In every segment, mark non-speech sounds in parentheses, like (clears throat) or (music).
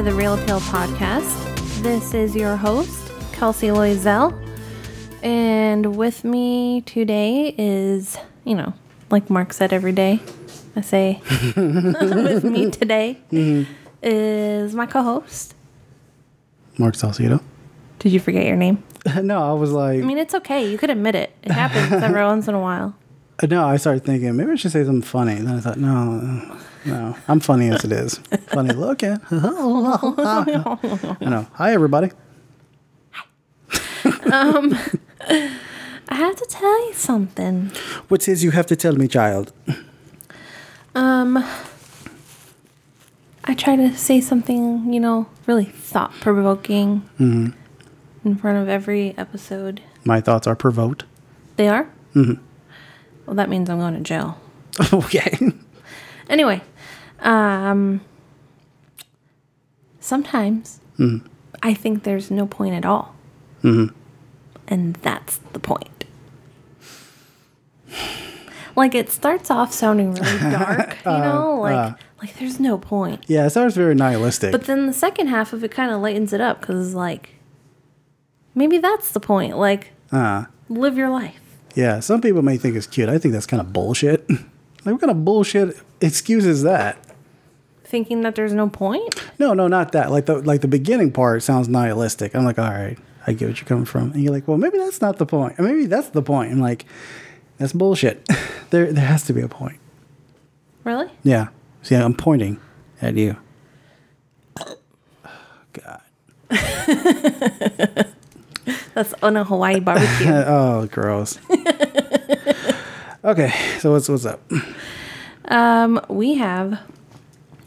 To the Reel Appeal Podcast. This is your host, Kelsey Loisel. And with me today is, you know, like Mark said every day, I say, (laughs) with me today mm-hmm. is my co host. Mark Salcedo. Did you forget your name? (laughs) no, I was like, I mean, it's okay. You could admit it. It happens every (laughs) once in a while. no, I started thinking maybe I should say something funny. And then I thought, no, no, I'm funny as it is. funny looking. (laughs) I know. Hi, everybody. Hi. I have to tell you something. What is you have to tell me, child? Um, I try to say something, you know, really thought provoking mm-hmm. in front of every episode. My thoughts are provoked. They are? Mm-hmm. Well, that means I'm going to jail. (laughs) okay. Anyway, um, sometimes I think there's no point at all. And that's the point. Like it starts off sounding really (laughs) dark, you know, like like there's no point. Yeah, it sounds very nihilistic. But then the second half of it kind of lightens it up because like maybe that's the point. Like uh, live your life. yeah, some people may think it's cute. I think that's kind of bullshit. (laughs) like, what kind of bullshit excuse is that? Thinking that there's no point. No, no, not that. Like the like the beginning part sounds nihilistic. I'm like, all right, I get what you're coming from. And you're like, well, maybe that's not the point. Or maybe that's the point. I'm like, that's bullshit. (laughs) there there has to be a point. Really? Yeah. See, I'm pointing at you. God. (laughs) That's on a Hawaii barbecue. (laughs) Oh, gross. okay, so what's what's up? um, we have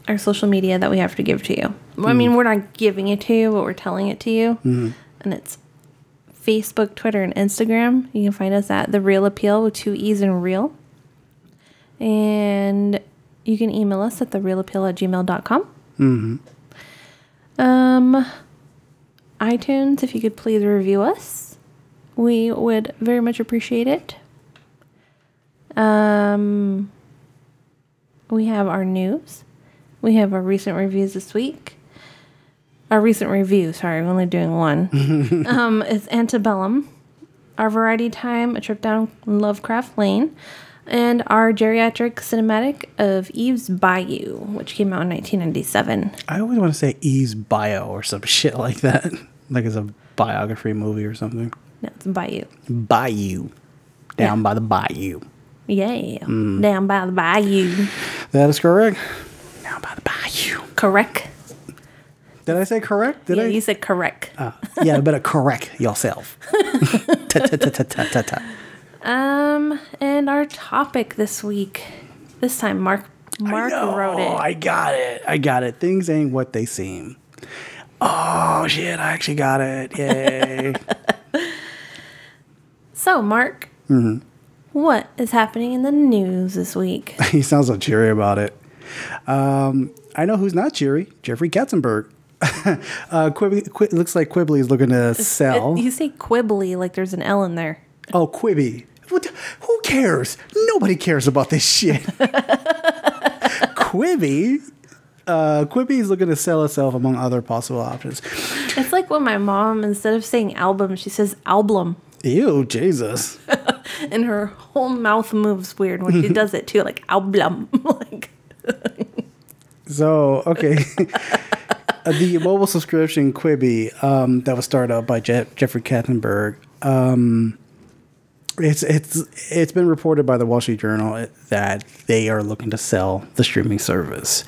our social media that we have to give to you. Well, I mean, we're not giving it to you, but we're telling it to you. And it's Facebook, Twitter, and Instagram. You can find us at The Reel Appeal with two E's and real. And you can email us at thereelappeal at gmail.com. Mm-hmm. Um, iTunes, if you could please review us, we would very much appreciate it. Um, we have our news. We have our recent reviews this week. Our recent review, sorry, we're only doing one. (laughs) um, it's Antebellum. Our variety time, a trip down Lovecraft Lane. And our geriatric cinematic of Eve's Bayou, which came out in 1997. I always want to say E's bio or some (laughs) shit like that. like it's a biography movie or something. No, it's Bayou. Bayou. Down Yeah. by the bayou. Yeah, down by the bayou. That is correct. Down by the bayou. Correct. Did I say correct? Did yeah, I? you said correct. Uh, yeah, better correct yourself. (laughs) Um, and our topic this week, this time Mark Mark No, wrote it. Oh, I got it. I got it. Things ain't what they seem. Oh shit! I actually got it. Yay! (laughs) So, Mark, Mm-hmm. what is happening in the news this week? (laughs) he sounds so cheery about it. Um, I know who's not cheery. Jeffrey Katzenberg. (laughs) uh, Qui- looks like Quibbly is looking to sell. It- you say quibbly like there's an L in there. oh, Quibi. What, who cares? Nobody cares about this shit. (laughs) Quibi. Uh, Quibi is looking to sell itself among other possible options. It's like when my mom, instead of saying album, she says album. Ew, Jesus. (laughs) And her whole mouth moves weird when she does it too, like album. like (laughs) So, okay. (laughs) The mobile subscription Quibi um, that was started up by Je- Jeffrey Katzenberg. Um, it's it's it's been reported by the Wall Street Journal that they are looking to sell the streaming service.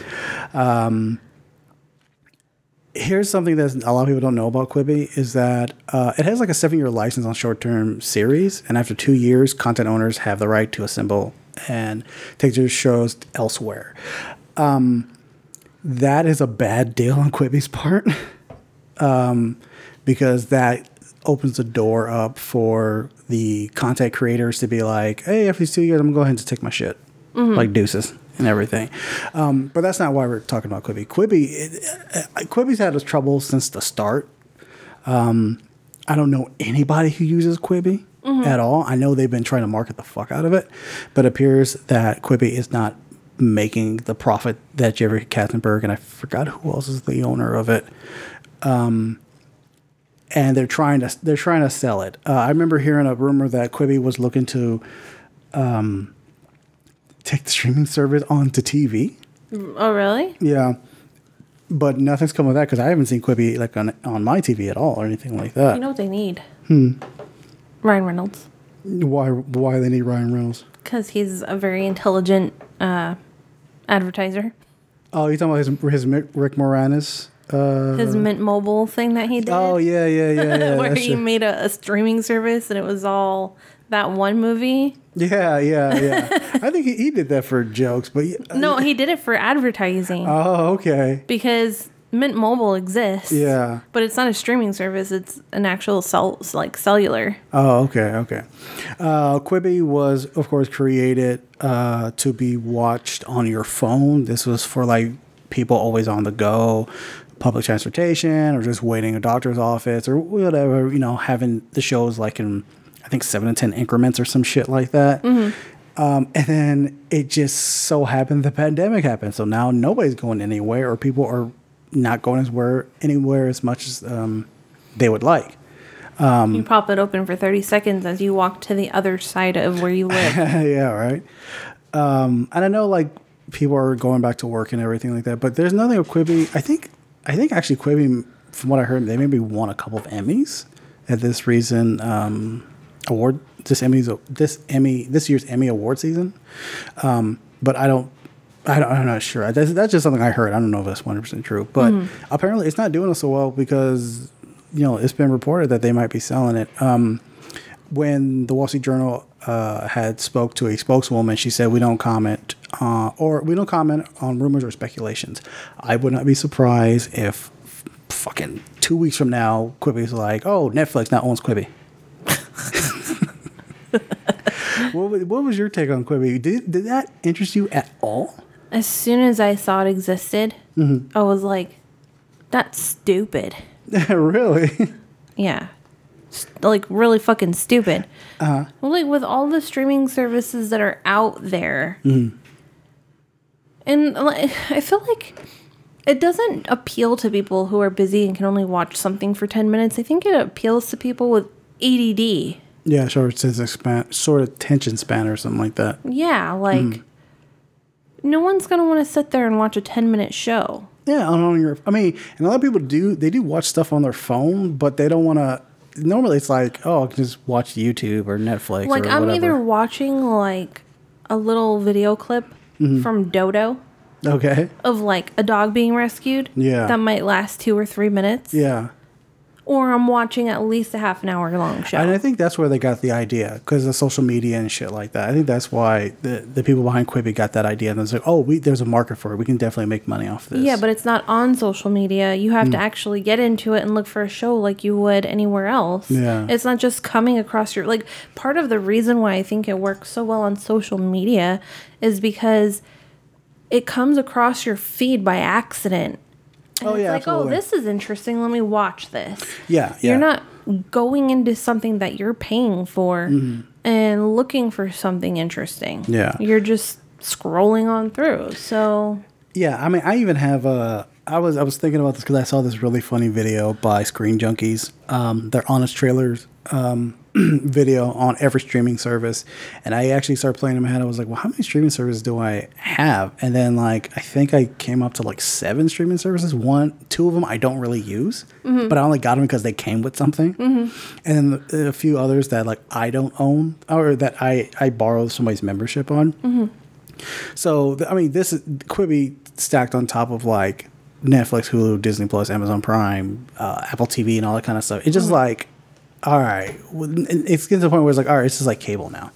Um, here's something that a lot of people don't know about Quibi is that uh, it has like a seven year license on short term series, and after two years, content owners have the right to assemble and take their shows elsewhere. Um, that is a bad deal on Quibi's part (laughs) um, because that opens the door up for the content creators to be like, hey, after these two years, I'm going to go ahead and take my shit, like deuces and everything. Um, but that's not why we're talking about Quibi. Quibi, it, uh, Quibi's had its trouble since the start. Um, I don't know anybody who uses Quibi at all. I know they've been trying to market the fuck out of it, but it appears that Quibi is not making the profit that Jerry Katzenberg and I forgot who else is the owner of it. Um, and they're trying to they're trying to sell it. Uh, I remember hearing a rumor that Quibi was looking to um, take the streaming service onto TV. Oh, really? Yeah, but nothing's come of that because I haven't seen Quibi like on on my TV at all or anything like that. You know what they need? Hmm. Ryan Reynolds. why why they need Ryan Reynolds? Because he's a very intelligent uh, advertiser. Oh, you talking about his his Rick Moranis? Uh, His Mint Mobile thing that he did. oh yeah, yeah, yeah, yeah. (laughs) where he it. made a, a streaming service and it was all that one movie. yeah, yeah, yeah. (laughs) I think he, he did that for jokes, but No, he did it for advertising oh, okay. because Mint Mobile exists. Yeah. But it's not a streaming service, it's an actual cell like cellular. Oh, okay, okay. Uh, Quibi was, of course, created uh, to be watched on your phone. This was for like people always on the go, public transportation, or just waiting a doctor's office, or whatever. You know, having the shows like in I think seven to ten increments or some shit like that. Um, and then it just so happened the pandemic happened, so now nobody's going anywhere, or people are not going anywhere anywhere as much as um, they would like. Um, you pop it open for 30 seconds as you walk to the other side of where you live. (laughs) yeah, right. Um, and I know like people are going back to work and everything like that, but there's nothing of Quibi. I think I think actually Quibi, from what I heard, they maybe won a couple of Emmys at this reason um, award this Emmys this Emmy this year's Emmy award season. Um, but I don't. I don't, I'm not sure. That's, that's just something I heard. I don't know if that's 100% true. But apparently it's not doing so well because, you know, it's been reported that they might be selling it. Um, when the Wall Street Journal uh, had spoke to a spokeswoman, she said we don't comment uh, or we don't comment on rumors or speculations. I would not be surprised if f- fucking two weeks from now, Quibi's like, oh, Netflix now owns Quibi. (laughs) (laughs) what, wa- what was your take on Quibi? Did, did that interest you at all? As soon as I saw it existed, Mm-hmm. I was like, that's stupid. (laughs) really? Yeah. Like, really fucking stupid. Uh-huh. Like, with all the streaming services that are out there, Mm-hmm. and like, I feel like it doesn't appeal to people who are busy and can only watch something for 10 minutes. I think it appeals to people with ADD. Yeah, sure. It says expand, sort of attention span or something like that. Yeah, like, Mm. No one's going to want to sit there and watch a 10 minute show. Yeah, on, on your. I mean, and a lot of people do. They do watch stuff on their phone, but they don't want to. Normally, it's like, oh, I can just watch YouTube or Netflix. Like, or I'm whatever. either watching, like, a little video clip Mm-hmm. from Dodo. okay. of like a dog being rescued. Yeah. That might last two or three minutes. Yeah, Or I'm watching at least a half an hour long show. and I think that's where they got the idea because of social media and shit like that. I think that's why the the people behind Quibi got that idea and it's like, oh, we there's a market for it. We can definitely make money off of this. yeah, but it's not on social media. You have Hmm. to actually get into it and look for a show like you would anywhere else. Yeah. It's not just coming across your like part of the reason why I think it works so well on social media is because it comes across your feed by accident. And Oh, it's yeah, like, absolutely. oh, this is interesting. Let me watch this. yeah, yeah. You're not going into something that you're paying for and looking for something interesting. Mm-hmm. Yeah. You're just scrolling on through. So, Yeah, I mean, I even have a. I was I was thinking about this because I saw this really funny video by Screen Junkies. Um, their honest trailers um, (clears throat) video on every streaming service, and I actually started playing in my head. I was like, well, how many streaming services do I have? And then like I think I came up to like seven streaming services. One, two of them I don't really use, mm-hmm. but I only got them because they came with something, mm-hmm. and then a few others that like I don't own or that I I borrowed somebody's membership on. Mm-hmm. So I mean, this is Quibi stacked on top of like Netflix, Hulu, Disney Plus, Amazon Prime, uh, Apple TV, and all that kind of stuff. It's just like, all right, it's getting to the point where it's like, all right, this is like cable now,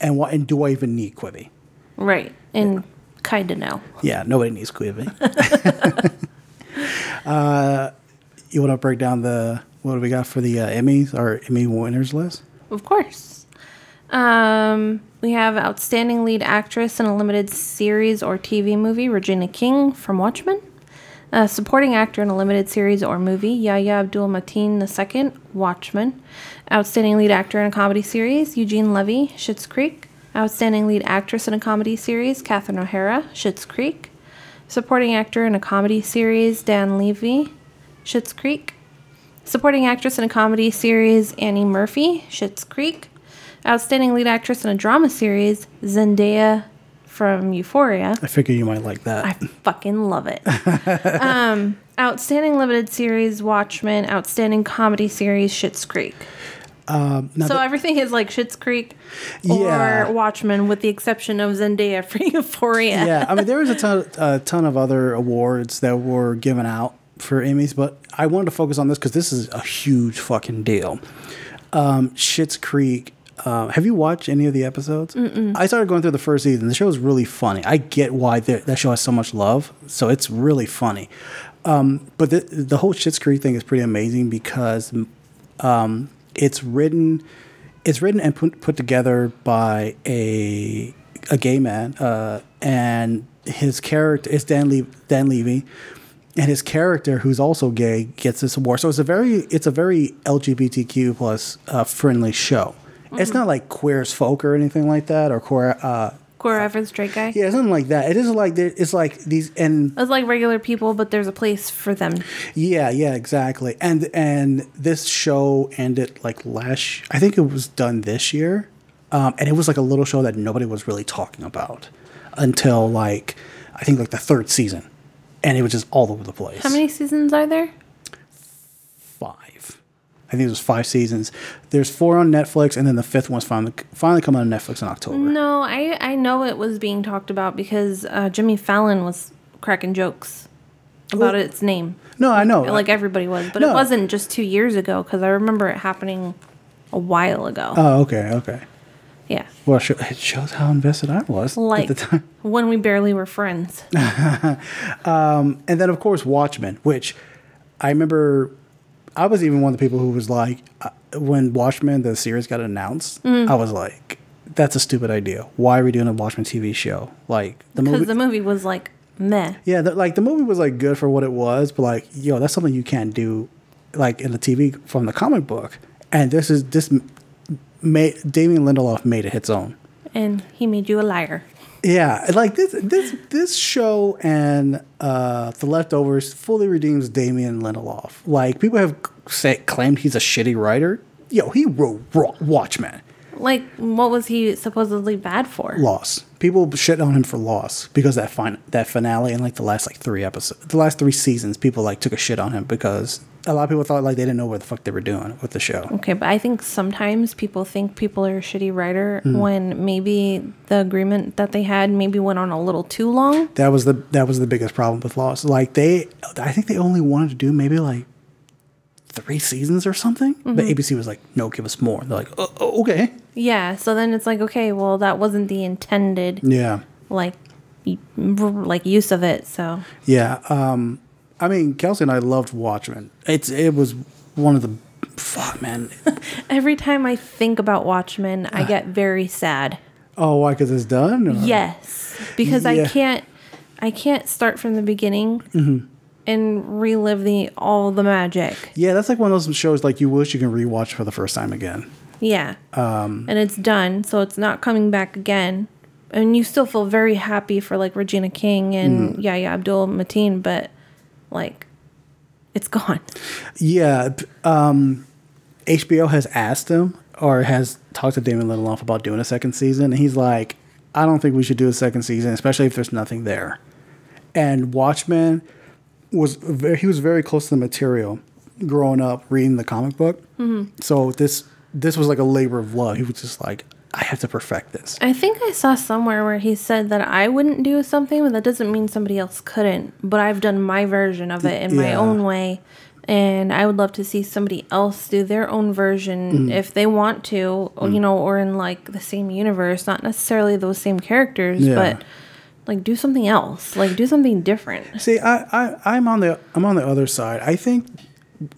and what? And do I even need Quibi? right. And kind of no. Yeah, nobody needs Quibi. (laughs) uh, you want to break down the what do we got for the uh, Emmys or Emmy winners list? Of course. Um, we have outstanding lead actress in a limited series or TV movie, Regina King from Watchmen. Uh, supporting actor in a limited series or movie, Yahya Abdul Mateen II, Watchmen. Outstanding lead actor in a comedy series, Eugene Levy, Schitt's Creek. Outstanding lead actress in a comedy series, Catherine O'Hara, Schitt's Creek. Supporting actor in a comedy series, Dan Levy, Schitt's Creek. Supporting actress in a comedy series, Annie Murphy, Schitt's Creek. Outstanding lead actress in a drama series, Zendaya from Euphoria. I figure you might like that. I fucking love it. (laughs) um, outstanding limited series, Watchmen. Outstanding comedy series, Schitt's Creek. Um, So that- everything is like Schitt's Creek or Yeah. Watchmen, with the exception of Zendaya (laughs) for Euphoria. yeah, I mean, there was a ton, a ton of other awards that were given out for Emmys, but I wanted to focus on this because this is a huge fucking deal. Um, Schitt's Creek. Uh, have you watched any of the episodes? Mm-mm. I started going through the first season. The show is really funny. I get why that show has so much love, so it's really funny. Um, but the the whole Schitt's Creek thing is pretty amazing because um, it's written it's written and put, put together by a a gay man uh, and his character is Dan Le- Dan Levy and his character who's also gay gets this award so it's a very it's a very LGBTQ plus uh, friendly show it's not like queer as folk or anything like that or queer uh, Wherever straight guy. yeah something like that it is like it's like these and It's like regular people, but there's a place for them. Yeah, yeah, exactly. And and this show ended like last. I think it was done this year, um, and it was like a little show that nobody was really talking about until like I think like the third season, and it was just all over the place. How many seasons are there? I think it was five seasons. There's four on Netflix, and then the fifth one's finally finally coming on Netflix in October. No, I I know it was being talked about because uh, Jimmy Fallon was cracking jokes about Well- its name. No, I know. Like everybody was, but No. it wasn't just two years ago because I remember it happening a while ago. oh, okay, okay. yeah, Well, it shows how invested I was like at the time. (laughs) when we barely were friends. (laughs) And then, of course, Watchmen, which I remember I was even one of the people who was like, uh, when Watchmen, the series got announced, Mm. I was like, that's a stupid idea. Why are we doing a Watchmen TV show? Like, the Because movie. the movie was like meh. yeah, the, like the movie was like good for what it was, but like, yo, that's something you can't do, like in the TV from the comic book. And this is this made Damon Lindelof made it its own. And he made you a liar. Yeah, like this this this show and uh, the leftovers fully redeems Damon Lindelof. Like people have say, claimed he's a shitty writer. Yo, he wrote Ro- Watchmen. Like, what was he supposedly bad for? Lost. People shit on him for Lost because that fin- that finale and like the last like three episodes, the last three seasons, people like took a shit on him because a lot of people thought like they didn't know what the fuck they were doing with the show. Okay, but I think sometimes people think people are a shitty writer Hmm. when maybe the agreement that they had maybe went on a little too long. That was the that was the biggest problem with Lost. Like they, I think they only wanted to do maybe like three seasons or something. But ABC was like, no, give us more. They're like, oh, okay, Yeah, so then it's like, okay, well, that wasn't the intended yeah, like like use of it. So yeah. Um, I mean, Kelsey and I loved Watchmen. It's it was one of the fuck man. (laughs) every time I think about Watchmen. I get very sad. oh, why? Because it's done. Or- Yes, because Yeah. I can't I can't start from the beginning Mm-hmm. and relive the all the magic. Yeah, that's like one of those shows like you wish you can rewatch for the first time again. Yeah. Um, and it's done, so it's not coming back again. And you still feel very happy for like Regina King and Mm-hmm. Yahya Abdul Mateen, but like it's gone. Yeah, um, HBO has asked him or has talked to Damon Lindelof about doing a second season, and he's like, "I don't think we should do a second season, especially if there's nothing there." And Watchmen was very, he was very close to the material growing up reading the comic book. So this this was like a labor of love. He was just like, "I have to perfect this." I think I saw somewhere where he said that I wouldn't do something, but that doesn't mean somebody else couldn't. But I've done my version of it in my own way. And I would love to see somebody else do their own version Mm. if they want to, or, you know, or in like the same universe, not necessarily those same characters, Yeah. but like do something else, like do something different. See, I, I I'm on the I'm on the other side. I think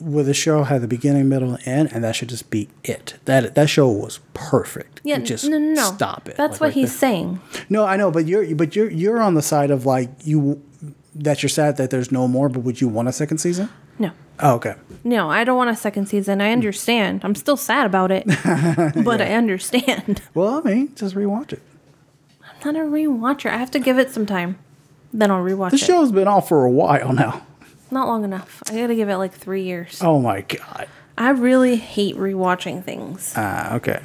with the show had the beginning, middle, and end, and that should just be it. That that show was perfect. Yeah, just no, no, no. stop it. That's like, what he's saying. No, I know, but you're but you're you're on the side of like you that you're sad that there's no more. But would you want a second season? No. Oh, okay. No, I don't want a second season. I understand. I'm still sad about it, (laughs) but I understand. (laughs) Well, I mean, just rewatch it. I'm not a rewatcher. I have to give it some time. Then I'll rewatch it. The show's been off for a while now. Not long enough. I gotta give it like three years. Oh my god. I really hate rewatching things. Ah, okay.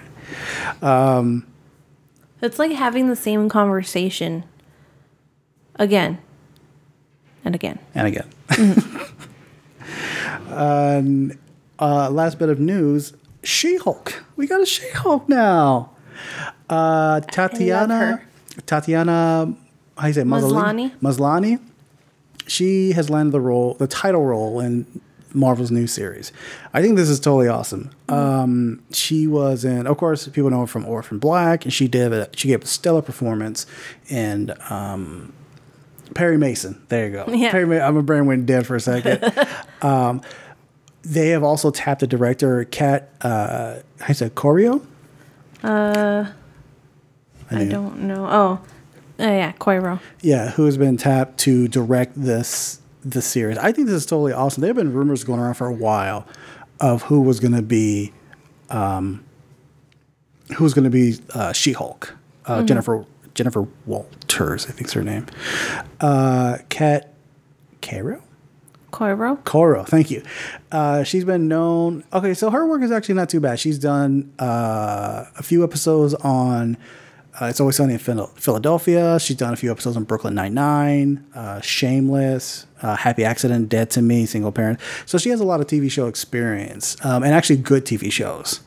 It's like having the same conversation again and again. And again. (laughs) um, uh, last bit of news: She-Hulk. We got a She-Hulk now. Uh, Tatiana. Tatiana. How do you say? Maslany? Maslany. She has landed the role, the title role in Marvel's new series. I think this is totally awesome. Um, she was in, of course, people know her from Orphan Black, and she did. A, she gave a stellar performance in um, Perry Mason. There you go. (laughs) Yeah. Perry Ma- I'm a brain went dead for a second. (laughs) um, they have also tapped the director, Kat, uh, I said Corio. Uh, I knew- don't know. Oh, oh yeah, Coiro. Yeah, who has been tapped to direct this this series. I think this is totally awesome. There have been rumors going around for a while of who was going to be, um, who was going to be uh, She Hulk, uh, Jennifer Jennifer Walters, I think's her name. Uh, Kat Caro. Coiro. Coro, thank you. Uh, she's been known. Okay, so her work is actually not too bad. She's done uh, a few episodes on uh, It's Always Sunny in Philadelphia. She's done a few episodes on Brooklyn Nine Nine, uh, Shameless, uh, Happy Accident, Dead to Me, Single Parent. So she has a lot of TV show experience um, and actually good TV shows.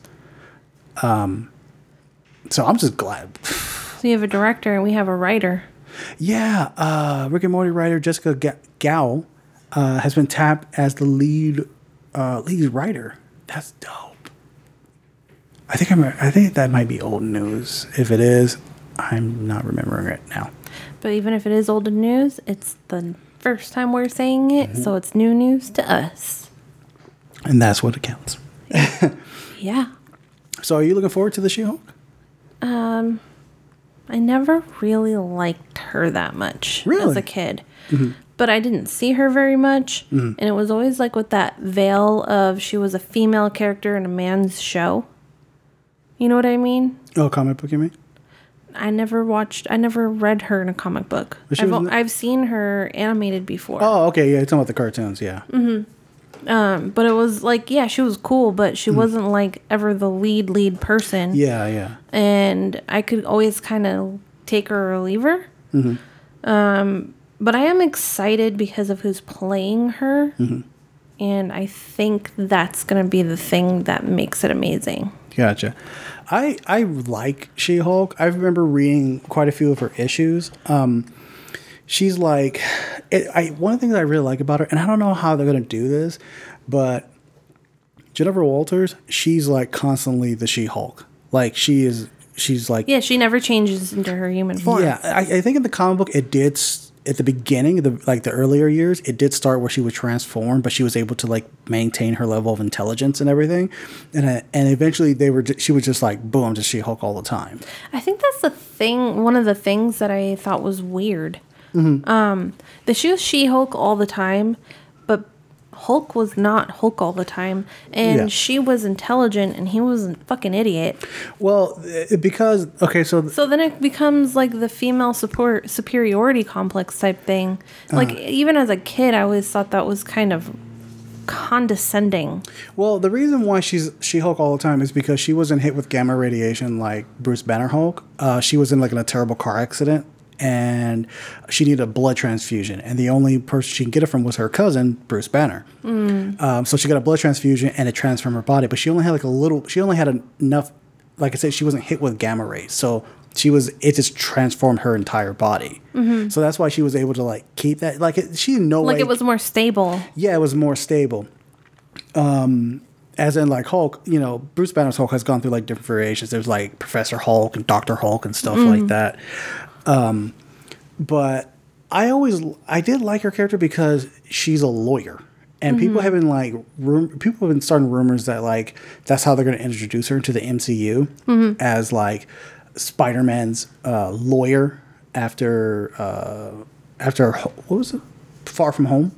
Um, so I'm just glad. So you have a director and we have a writer. Yeah, uh, Rick and Morty writer Jessica Gao uh, has been tapped as the lead uh, lead writer. That's dope. I think I'm. I think that might be old news. If it is, I'm not remembering it now. But even if it is old news, it's the first time we're saying it, mm-hmm. so it's new news to us. And that's what it counts. (laughs) Yeah. So, are you looking forward to the She-Hulk? Um, I never really liked her that much as a kid. Mm-hmm. But I didn't see her very much. Mm-hmm. And it was always like with that veil of she was a female character in a man's show. You know what I mean? Oh, comic book, you mean? I never watched, I never read her in a comic book. I've, the- I've seen her animated before. Oh, okay. Yeah, you're talking about the cartoons. Yeah. Mhm. Um, But it was like, yeah, she was cool, but she wasn't like ever the lead, lead person. Yeah, yeah. and I could always kind of take her or leave her. Um, but I am excited because of who's playing her, Mhm. and I think that's gonna be the thing that makes it amazing. Gotcha. I I like She Hulk. I remember reading quite a few of her issues. Um, she's like, it, I one of the things I really like about her, and I don't know how they're gonna do this, but Jennifer Walters, she's like constantly the She Hulk. Like she is, she's like Yeah, she never changes into her human form. yeah, I, I think in the comic book it did s- at the beginning, the like the earlier years, it did start where she would transform, but she was able to like maintain her level of intelligence and everything, and uh, and eventually they were she was just like boom, just She Hulk all the time. I think that's the thing. One of the things that I thought was weird. Um, that she was She Hulk all the time, Hulk was not Hulk all the time, and Yeah. she was intelligent, and he was a fucking idiot. Well, uh, because okay, so So then it becomes like the female support superiority complex type thing. Like even as a kid, I always thought that was kind of condescending. well the reason why she's She Hulk all the time is because she wasn't hit with gamma radiation like Bruce Banner Hulk. Uh, she was in like in a terrible car accident. And she needed a blood transfusion, and the only person she can get it from was her cousin, Bruce Banner. Um, so she got a blood transfusion and it transformed her body, but she only had like a little. She only had enough. Like I said, she wasn't hit with gamma rays, so she was. It just transformed her entire body. So that's why she was able to like keep that. Like it, she know Like way- it was more stable. yeah, it was more stable. Um, as in like Hulk, you know, Bruce Banner's Hulk has gone through like different variations. There's like Professor Hulk and Doctor Hulk and stuff like that. Um, but I always I did like her character because she's a lawyer. And people have been like, rum- people have been starting rumors that like that's how they're going to introduce her into the MCU as like Spider Man's uh, lawyer after uh, after what was it, Far From Home?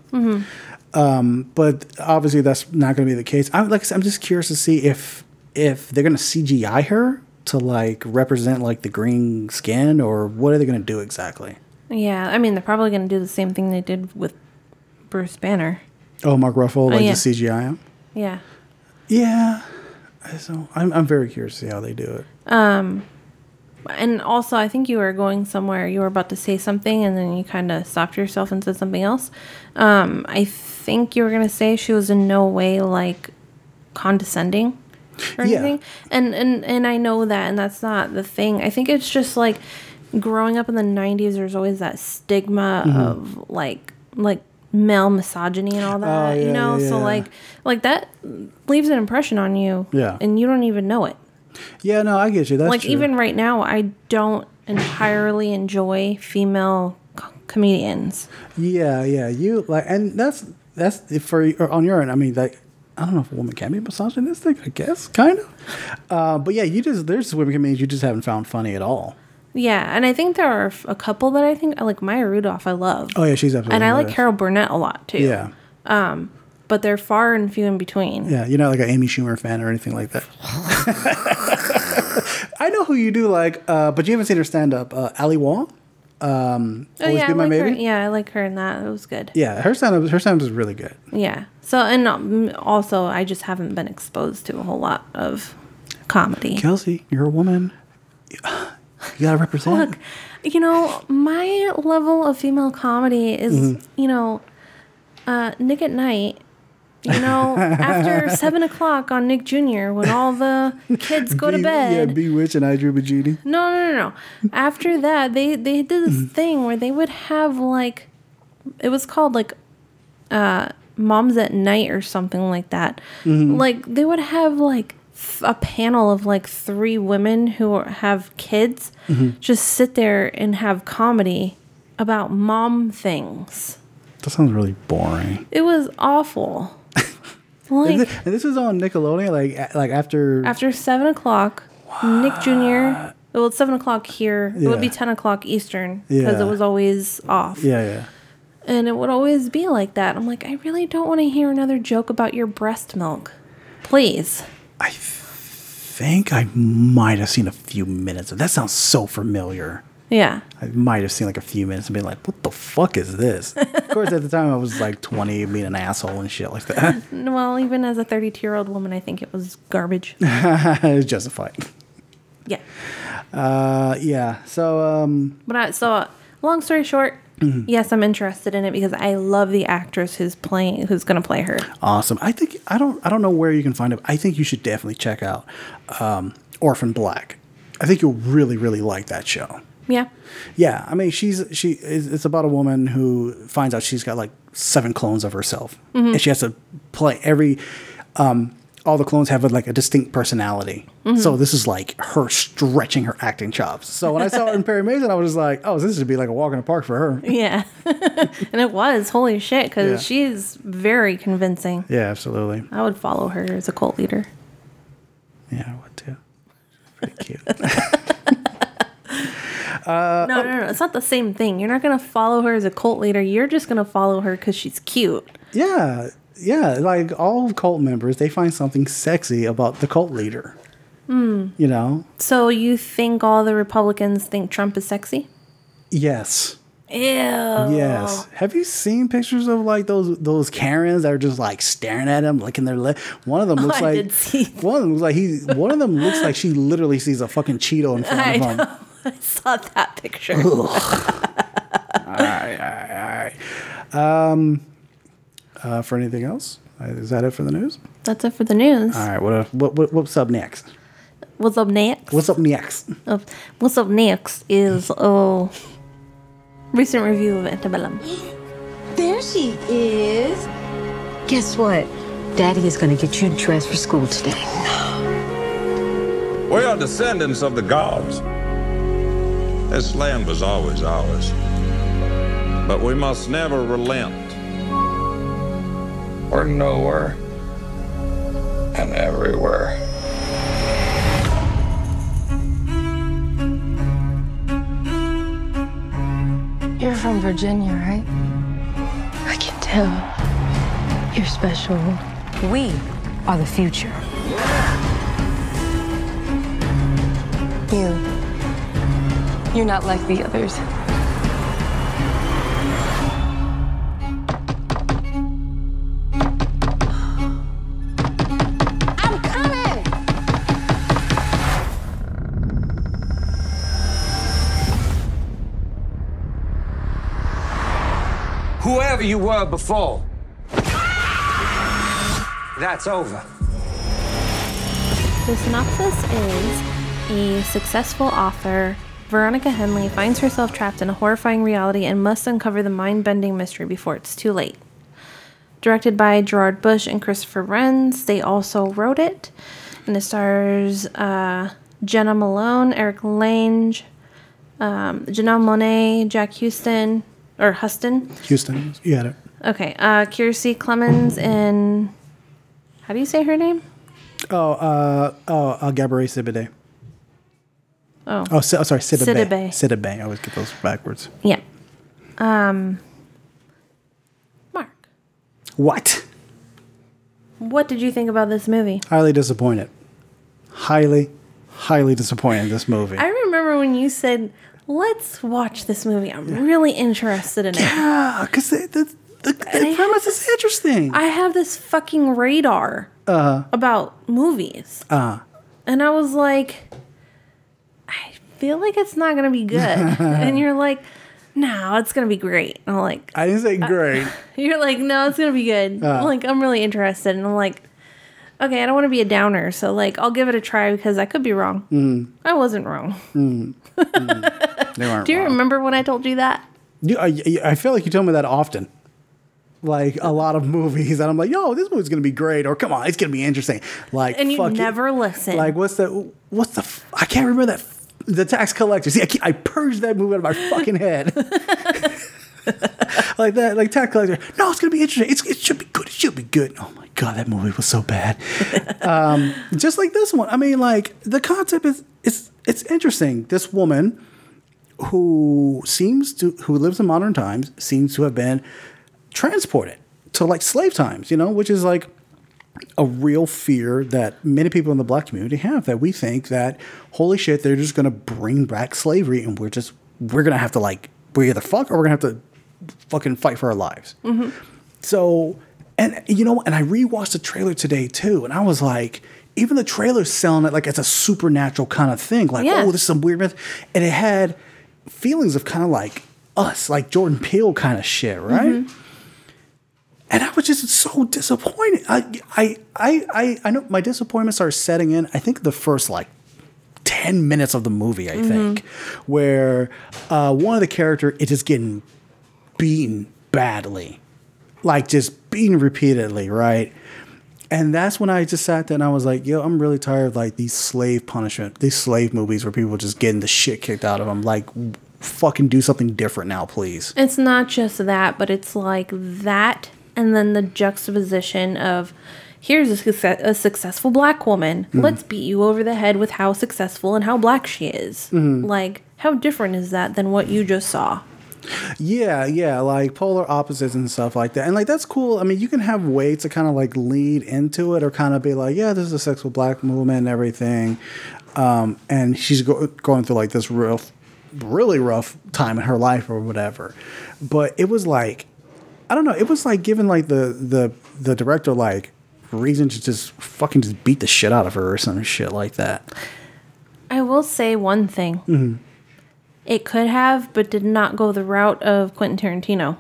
Um, but obviously that's not going to be the case. I'm like I said, I'm just curious to see if if they're going to CGI her to like represent like the green skin or what are they going to do exactly? Yeah, I mean they're probably gonna do the same thing they did with Bruce Banner. Oh, Mark Ruffalo, like yeah. the CGI him. Yeah. Yeah. So I'm I'm very curious to see how they do it. Um, And also, I think you were going somewhere. You were about to say something, and then you kind of stopped yourself and said something else. Um, I think you were gonna say she was in no way like condescending or Yeah. anything. And and and I know that, and that's not the thing. I think it's just like growing up in the '90s. There's always that stigma Mm-hmm. of like like male misogyny and all that. Oh, yeah, you know, yeah, so like like that leaves an impression on you. Yeah. And you don't even know it Yeah, no, I get you. That's like true. even right now i don't entirely enjoy female co- comedians Yeah, yeah. You like, and that's that's for or on your end. I mean, like, I don't know if a woman can be misogynistic. I guess, kind of. Uh, but yeah, you just there's women comedians you just haven't found funny at all. yeah and i think there are a couple that i think like maya rudolph i love Oh yeah, she's absolutely. and i like carol burnett a lot too Yeah, Um, but they're far and few in between yeah. You're not like an Amy Schumer fan or anything like that. (laughs) I know who you do like, uh, but you haven't seen her stand up. Uh, Ali Wong. Um, oh Always yeah I My like her. Yeah i like her in that it was good Yeah, her stand up. Her stand up is really good. yeah so and um, also i just haven't been exposed to a whole lot of comedy Kelsey, you're a woman. You gotta represent. Look, you know, my level of female comedy is, Mm-hmm. you know, uh, Nick at Nite. You know, (laughs) after seven o'clock on Nick Jr. when all the kids go to bed. Yeah, Bewitch and I Dream of Jeannie. no, no, no, no. After that, they they did Mm-hmm. this thing where they would have like, it was called like, uh, Moms at Night or something like that. Mm-hmm. Like they would have like a panel of like three women who have kids Mm-hmm. just sit there and have comedy about mom things. That sounds really boring. It was awful. And (laughs) like thi- and this was on Nickelodeon, like like after. after seven o'clock, Nick Jr. Well, it's seven o'clock here. It would be ten o'clock Eastern because Yeah. it was always off. Yeah, yeah. And it would always be like that. I'm like, I really don't want to hear another joke about your breast milk. Please. I think I might have seen a few minutes. of That sounds so familiar. Yeah. I might have seen like a few minutes and been like, "What the fuck is this?" of course, at the time I was like twenty, being an asshole and shit like that. (laughs) Well, even as a 32 year old woman, I think it was garbage. (laughs) it's justified. yeah. Uh, yeah. So, um, But I, so, long story short, Mm-hmm. yes, I'm interested in it because I love the actress who's playing, who's going to play her. awesome. I think I don't I don't know where you can find it. I think you should definitely check out um, Orphan Black. I think you'll really really like that show. Yeah. Yeah, I mean, she's she. It's it's about a woman who finds out she's got like seven clones of herself, and she has to play every. Um, all the clones have a, like a distinct personality, mm-hmm. so this is like her stretching her acting chops. So when I saw her in Perry Mason, I was just like, "Oh, this should be like a walk in the park for her." Yeah. (laughs) and it was. Holy shit. Because Yeah. she's very convincing. Yeah, absolutely. I would follow her as a cult leader. Yeah, I would too. Pretty cute. (laughs) (laughs) Uh, no, no, no. It's not the same thing. You're not going to follow her as a cult leader. You're just going to follow her because she's cute. yeah, yeah. Like all cult members, they find something sexy about the cult leader. You know? So you think all the Republicans think Trump is sexy? Yes. Ew. Yes. Have you seen pictures of like those those Karens that are just like staring at him, licking their lip? One of them looks I like (laughs) one of them looks like he. One of them looks like she literally sees a fucking Cheeto in front (laughs) I of him. know. (laughs) I saw that picture. all right, all right, all right. Um, uh, for anything else, Uh, is that it for the news? That's it for the news. All right. What what, what what's up next? What's up next? What's up next? Uh, what's up next is uh, recent review of Antebellum. There she is. Guess what? Daddy is gonna get you dressed for school today. We are descendants of the gods. This land was always ours. But we must never relent. We're nowhere and everywhere. You're from Virginia, right? I can tell. You're special. We are the future. You. You're not like the others. Whoever you were before, that's over. The synopsis is a successful author, Veronica Henley, finds herself trapped in a horrifying reality and must uncover the mind bending mystery before it's too late. Directed by Gerard Bush and Christopher Renz, they also wrote it, and it stars uh, Jena Malone, Eric Lange, um, Janelle Monáe, Jack Houston, or Huston. Houston, you had it. Okay, uh, Kiersey Clemons and how do you say her name? Oh, uh, oh, uh, Gabourey Sidibe. Oh. Oh, si- oh sorry, Sidibe. Sidibe. Sidibe. I always get those backwards. Yeah. Um, Mark, What? what did you think about this movie? Highly disappointed. Highly, highly disappointed in this movie. I remember when you said, "Let's watch this movie. I'm really interested in it." yeah, because the, the, the, the premise is interesting. I have this fucking radar uh-huh. about movies, Uh, and I was like, "I feel like it's not gonna be good," (laughs) and you're like, "No, it's gonna be great." And I'm like, I didn't say uh, great. (laughs) You're like, no, it's gonna be good. I'm uh-huh. like, I'm really interested, and I'm like, okay, I don't want to be a downer, so like, I'll give it a try because I could be wrong. Mm-hmm. I wasn't wrong. Mm-hmm. Mm-hmm. (laughs) (laughs) They weren't Do you wrong. remember when I told you that? You, I, I feel like you tell me that often. Like a lot of movies, and I'm like, "Yo, this movie's gonna be great," or "Come on, it's gonna be interesting." Like, And you fuck it. never listen. Like, what's the what's the? f- I can't remember that. f- The tax collector. See, I, can't- I purged that movie out of my fucking head. (laughs) like that, like tax collector. No, it's gonna be interesting. It's, it should be good. It should be good. Oh my god, that movie was so bad. (laughs) um, just like this one. I mean, like the concept is it's it's interesting. This woman who seems to who lives in modern times seems to have been transported to like slave times. You know, which is like a real fear that many people in the black community have that we think that holy shit they're just going to bring back slavery and we're just we're going to have to like we either fuck or we're going to have to fucking fight for our lives mm-hmm. so and you know and i rewatched the trailer today too and i was like even the trailer's selling it like it's a supernatural kind of thing like Yeah. oh this is some weird myth and it had feelings of kind of like us like jordan peele kind of shit right and I was just so disappointed. I, I, I, I, I know my disappointments are setting in. I think the first like ten minutes of the movie. I think where uh, one of the character it is getting beaten badly, like just beaten repeatedly, right? And that's when I just sat there and I was like, yo, I'm really tired of like these slave punishment, these slave movies where people just getting the shit kicked out of them. Like, fucking do something different now, please. It's not just that, but it's like that, and then the juxtaposition of here's a, success, a successful black woman. Mm-hmm. Let's beat you over the head with how successful and how black she is. Mm-hmm. Like, how different is that than what you just saw? Yeah, yeah, like polar opposites and stuff like that. And like that's cool. I mean, you can have ways to kind of like lead into it or kind of be like, yeah, this is a sexual black movement and everything. Um, and she's go- going through like this real, really rough time in her life or whatever. But it was like, I don't know, it was like giving like the the the director like reason to just fucking just beat the shit out of her or some shit like that. I will say one thing. It could have, but did not go the route of Quentin Tarantino.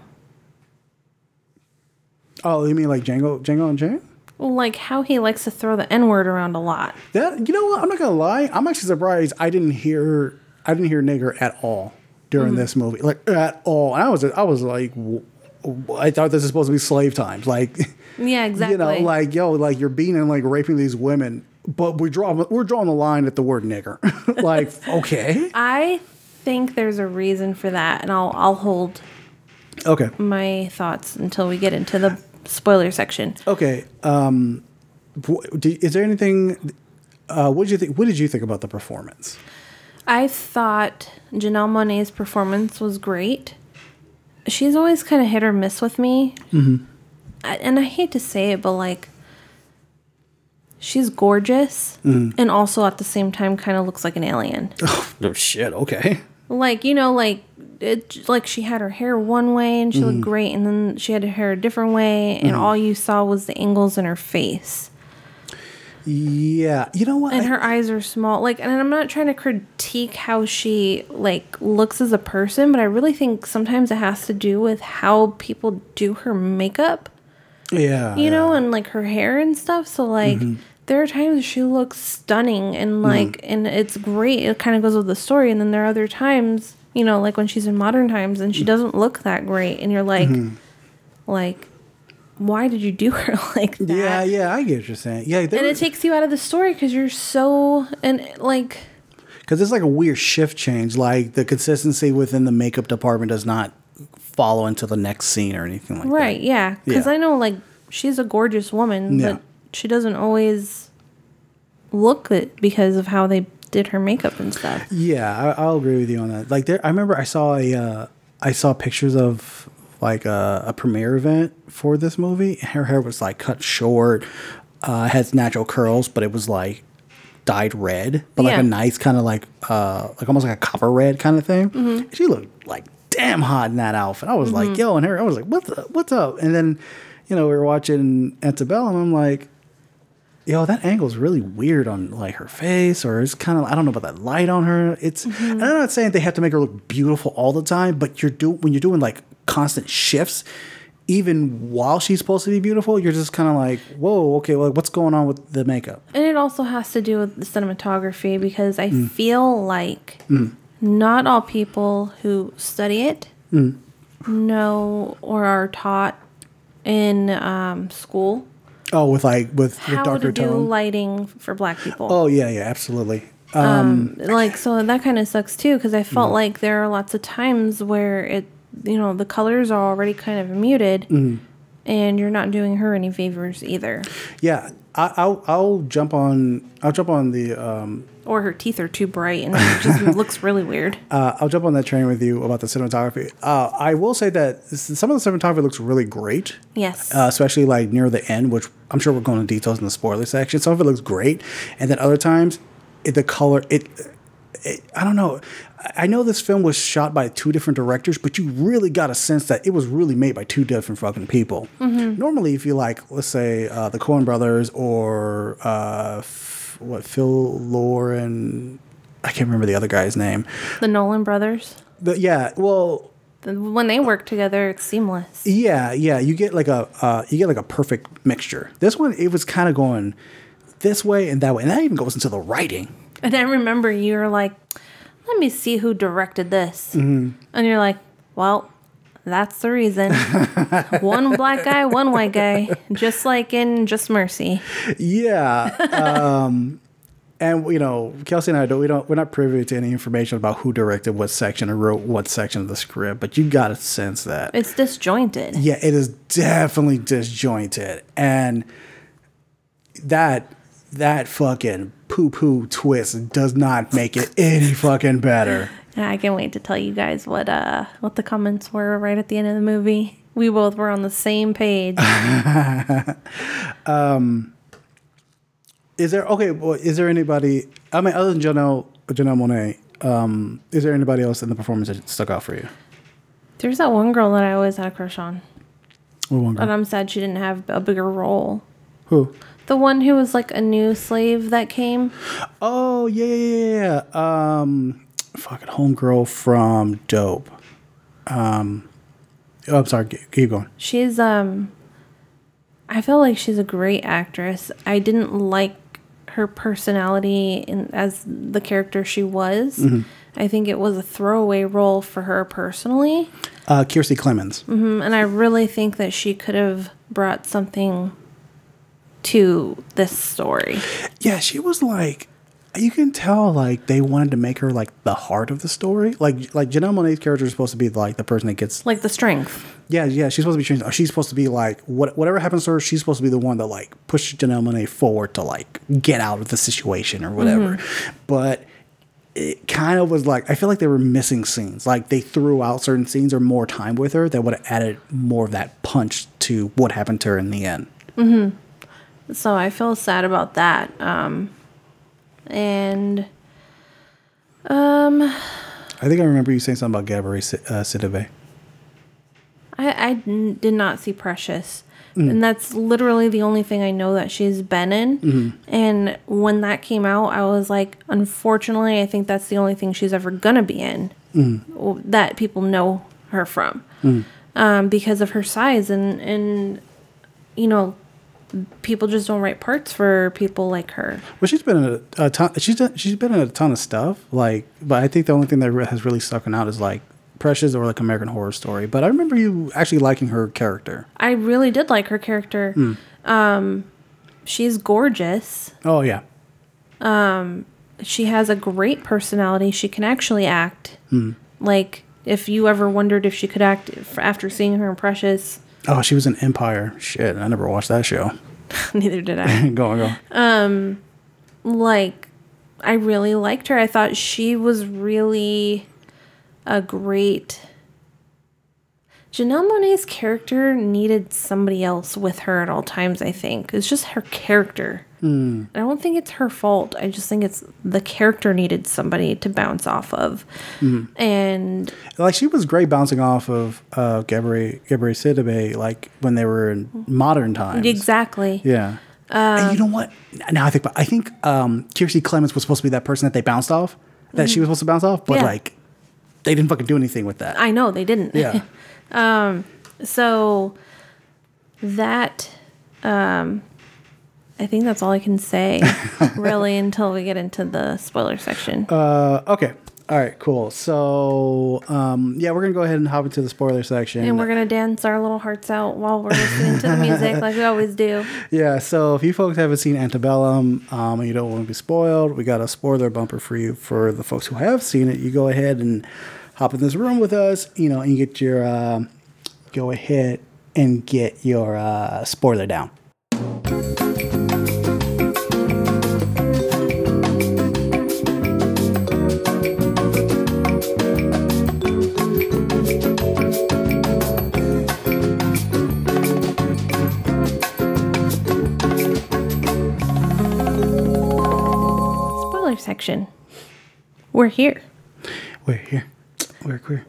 Oh, you mean like Django, Django and Jane? Like how he likes to throw the N word around a lot. That you know what? I'm not gonna lie. I'm actually surprised I didn't hear I didn't hear nigger at all during mm-hmm. this movie, like at all. And I was I was like, I thought this is supposed to be slave times, like (laughs) Yeah, exactly. you know, like yo, like you're beating and like raping these women, but we draw we're drawing the line at the word nigger. (laughs) like (laughs) okay, I think there's a reason for that, and I'll I'll hold okay, my thoughts until we get into the spoiler section. okay. Um, is there anything? Uh, what did you think? What did you think about the performance? I thought Janelle Monáe's performance was great. She's always kind of hit or miss with me. I- and I hate to say it, but like, she's gorgeous, Mm. and also at the same time, kind of looks like an alien. (laughs) Oh shit. Okay. Like you know, like it, like she had her hair one way and she looked Mm-hmm. great, and then she had her hair a different way, and all you saw was the angles in her face. Yeah. You know what? and I- her eyes are small like and i'm not trying to critique how she like looks as a person but i really think sometimes it has to do with how people do her makeup yeah. you know and like her hair and stuff so like there are times she looks stunning and mm-hmm. like and it's great it kind of goes with the story and then there are other times you know like when she's in modern times and she mm. doesn't look that great and you're like mm-hmm. like why did you do (laughs) her like that Yeah. Yeah. I get what you're saying. Yeah. and it takes you out of the story because you're so and like because it's like a weird shift change. Like the consistency within the makeup department does not follow into the next scene or anything like right that. Right? Yeah because Yeah. i know like she's a gorgeous woman Yeah. but she doesn't always look it because of how they did her makeup and stuff Yeah, I, I'll agree with you on that. Like there, I remember I saw a, uh, I saw pictures of like a, a premiere event for this movie. Her hair was like cut short, uh, has natural curls, but it was like dyed red, but like Yeah. a nice kind of like, uh, like almost like a copper red kind of thing. Mm-hmm. She looked like damn hot in that outfit. I was like, yo, and her, I was like, what the, what's up? And then, you know, we were watching Antebellum. I'm like, yo, that angle's really weird on like her face, or it's kind of I don't know about that light on her. It's and I'm not saying they have to make her look beautiful all the time, but you're do when you're doing like constant shifts, even while she's supposed to be beautiful, you're just kind of like, whoa, okay, well, what's going on with the makeup? and it also has to do with the cinematography because i Mm. feel like not all people who study it Mm. know or are taught in um, school Oh, with like with, with how darker to do tone. lighting for black people oh yeah, yeah, absolutely. um like so that kind of sucks too because i felt Mm-hmm. like there are lots of times where it you know the colors are already kind of muted Mm-hmm. and you're not doing her any favors either Yeah, I, I'll I'll jump on I'll jump on the um, or her teeth are too bright and it just (laughs) looks really weird Uh, I'll jump on that train with you about the cinematography. Uh, I will say that some of the cinematography looks really great, yes uh, especially like near the end, which I'm sure we're going into details in the spoiler section. Some of it looks great, and then other times, it, the color it, it. I don't know. I- know this film was shot by two different directors, but you really got a sense that it was really made by two different fucking people. Normally, if you like, let's say uh, the Coen Brothers or uh, what Phil Lord and I can't remember the other guy's name. the nolan brothers But yeah, well, when they work together it's seamless yeah, yeah. You get like a uh, you get like a perfect mixture. This one, it was kind of going this way and that way, and that even goes into the writing. and i remember you were like let me see who directed this Mm-hmm. and you're like well that's the reason. (laughs) one black guy, one white guy, just like in Just Mercy. Yeah. Um, and you know, Kelsey and I don't we don't we're not privy to any information about who directed what section or wrote what section of the script, but you got to sense that. It's disjointed. yeah, it is definitely disjointed, and that that fucking poo poo twist does not make it any fucking better. I can't wait to tell you guys what uh what the comments were right at the end of the movie. We both were on the same page. (laughs) Is there okay? Well, is there anybody? I mean, other than Janelle Janelle Monáe, um, is there anybody else in the performance that stuck out for you? There's that one girl that I always had a crush on. What one And? I'm sad she didn't have a bigger role. Who? The one who was like a new slave that came. Oh yeah, yeah, yeah, yeah. Um, fucking homegirl from Dope. Um, oh, I'm sorry. Keep keep going. She's um I feel like she's a great actress. I didn't like her personality in, as the character she was. Mm-hmm. I think it was a throwaway role for her personally. Uh, Kiersey Clemons. Mm-hmm. And I really think that she could have brought something to this story. Yeah, she was like. You can tell, like they wanted to make her like the heart of the story. Like, like Janelle Monáe's character is supposed to be like the person that gets Like the strength. Yeah, yeah, she's supposed to be changed. She's supposed to be like what, whatever happens to her. She's supposed to be the one that like pushes Janelle Monáe forward to like get out of the situation or whatever. But it kind of was like I feel like they were missing scenes. Like they threw out certain scenes or more time with her that would have added more of that punch to what happened to her in the end. So I feel sad about that. Um, and um, I think I remember you saying something about Gabrielle uh, Sidibe. I, I did not see Precious. And that's literally the only thing I know that she's been in. And when that came out, I was like, unfortunately, I think that's the only thing she's ever going to be in w- that people know her from um, because of her size. And, and, you know, people just don't write parts for people like her. Well, she's been in a, a ton. She's done, she's been in a ton of stuff. Like, but I think the only thing that re- has really stuck out is like Precious or like American Horror Story. But I remember you actually liking her character. I really did like her character. Hmm. Um, she's gorgeous. Oh yeah, um, she has a great personality. She can actually act. Hmm. Like, if you ever wondered if she could act after seeing her in Precious, oh she was in Empire. Shit, I never watched that show. (laughs) neither did I. (laughs) go on, go. Um, like, I really liked her. I thought she was really a great. Janelle Monáe's character needed somebody else with her at all times, I think. It's just her character. I don't think it's her fault. I just think it's the character needed somebody to bounce off of. And Like she was great bouncing off of uh, Gabrielle Gabrielle Sidibe, like when they were in modern times. exactly. Yeah. and you know what? Now I think, I think um, Kiersey Clemons was supposed to be that person that they bounced off, that she was supposed to bounce off, but Yeah. like they didn't fucking do anything with that. I know they didn't. yeah. (laughs) um So that um I think that's all I can say (laughs) really until we get into the spoiler section. Uh, okay. All right. Cool. So um, yeah, we're gonna go ahead and hop into the spoiler section. and we're gonna dance our little hearts out while we're listening to the music like we always do. (laughs) Yeah, so if you folks haven't seen Antebellum um, and you don't want to be spoiled, we got a spoiler bumper for you for the folks who have seen it. You go ahead and hop in this room with us, you know, and you get your uh, go ahead and get your uh, spoiler down. Section. We're here. We're here. We're queer.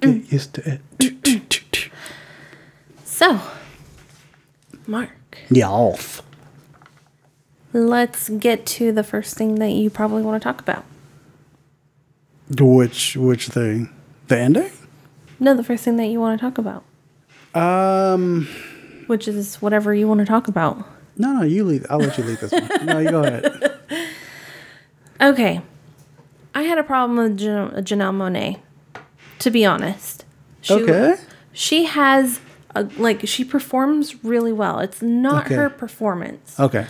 Get used to it. (clears throat) So, Mark, Yeah, off. let's get to the first thing that you probably want to talk about. Which which thing? The ending? No, the first thing that you want to talk about, Um, which is whatever you want to talk about. no, no, you lead. I'll let you lead this one. No, you go ahead. (laughs) Okay. I had a problem with Jan- Janelle Monáe, to be honest. She, Okay. She has, a, like, she performs really well. It's not Okay. her performance, Okay.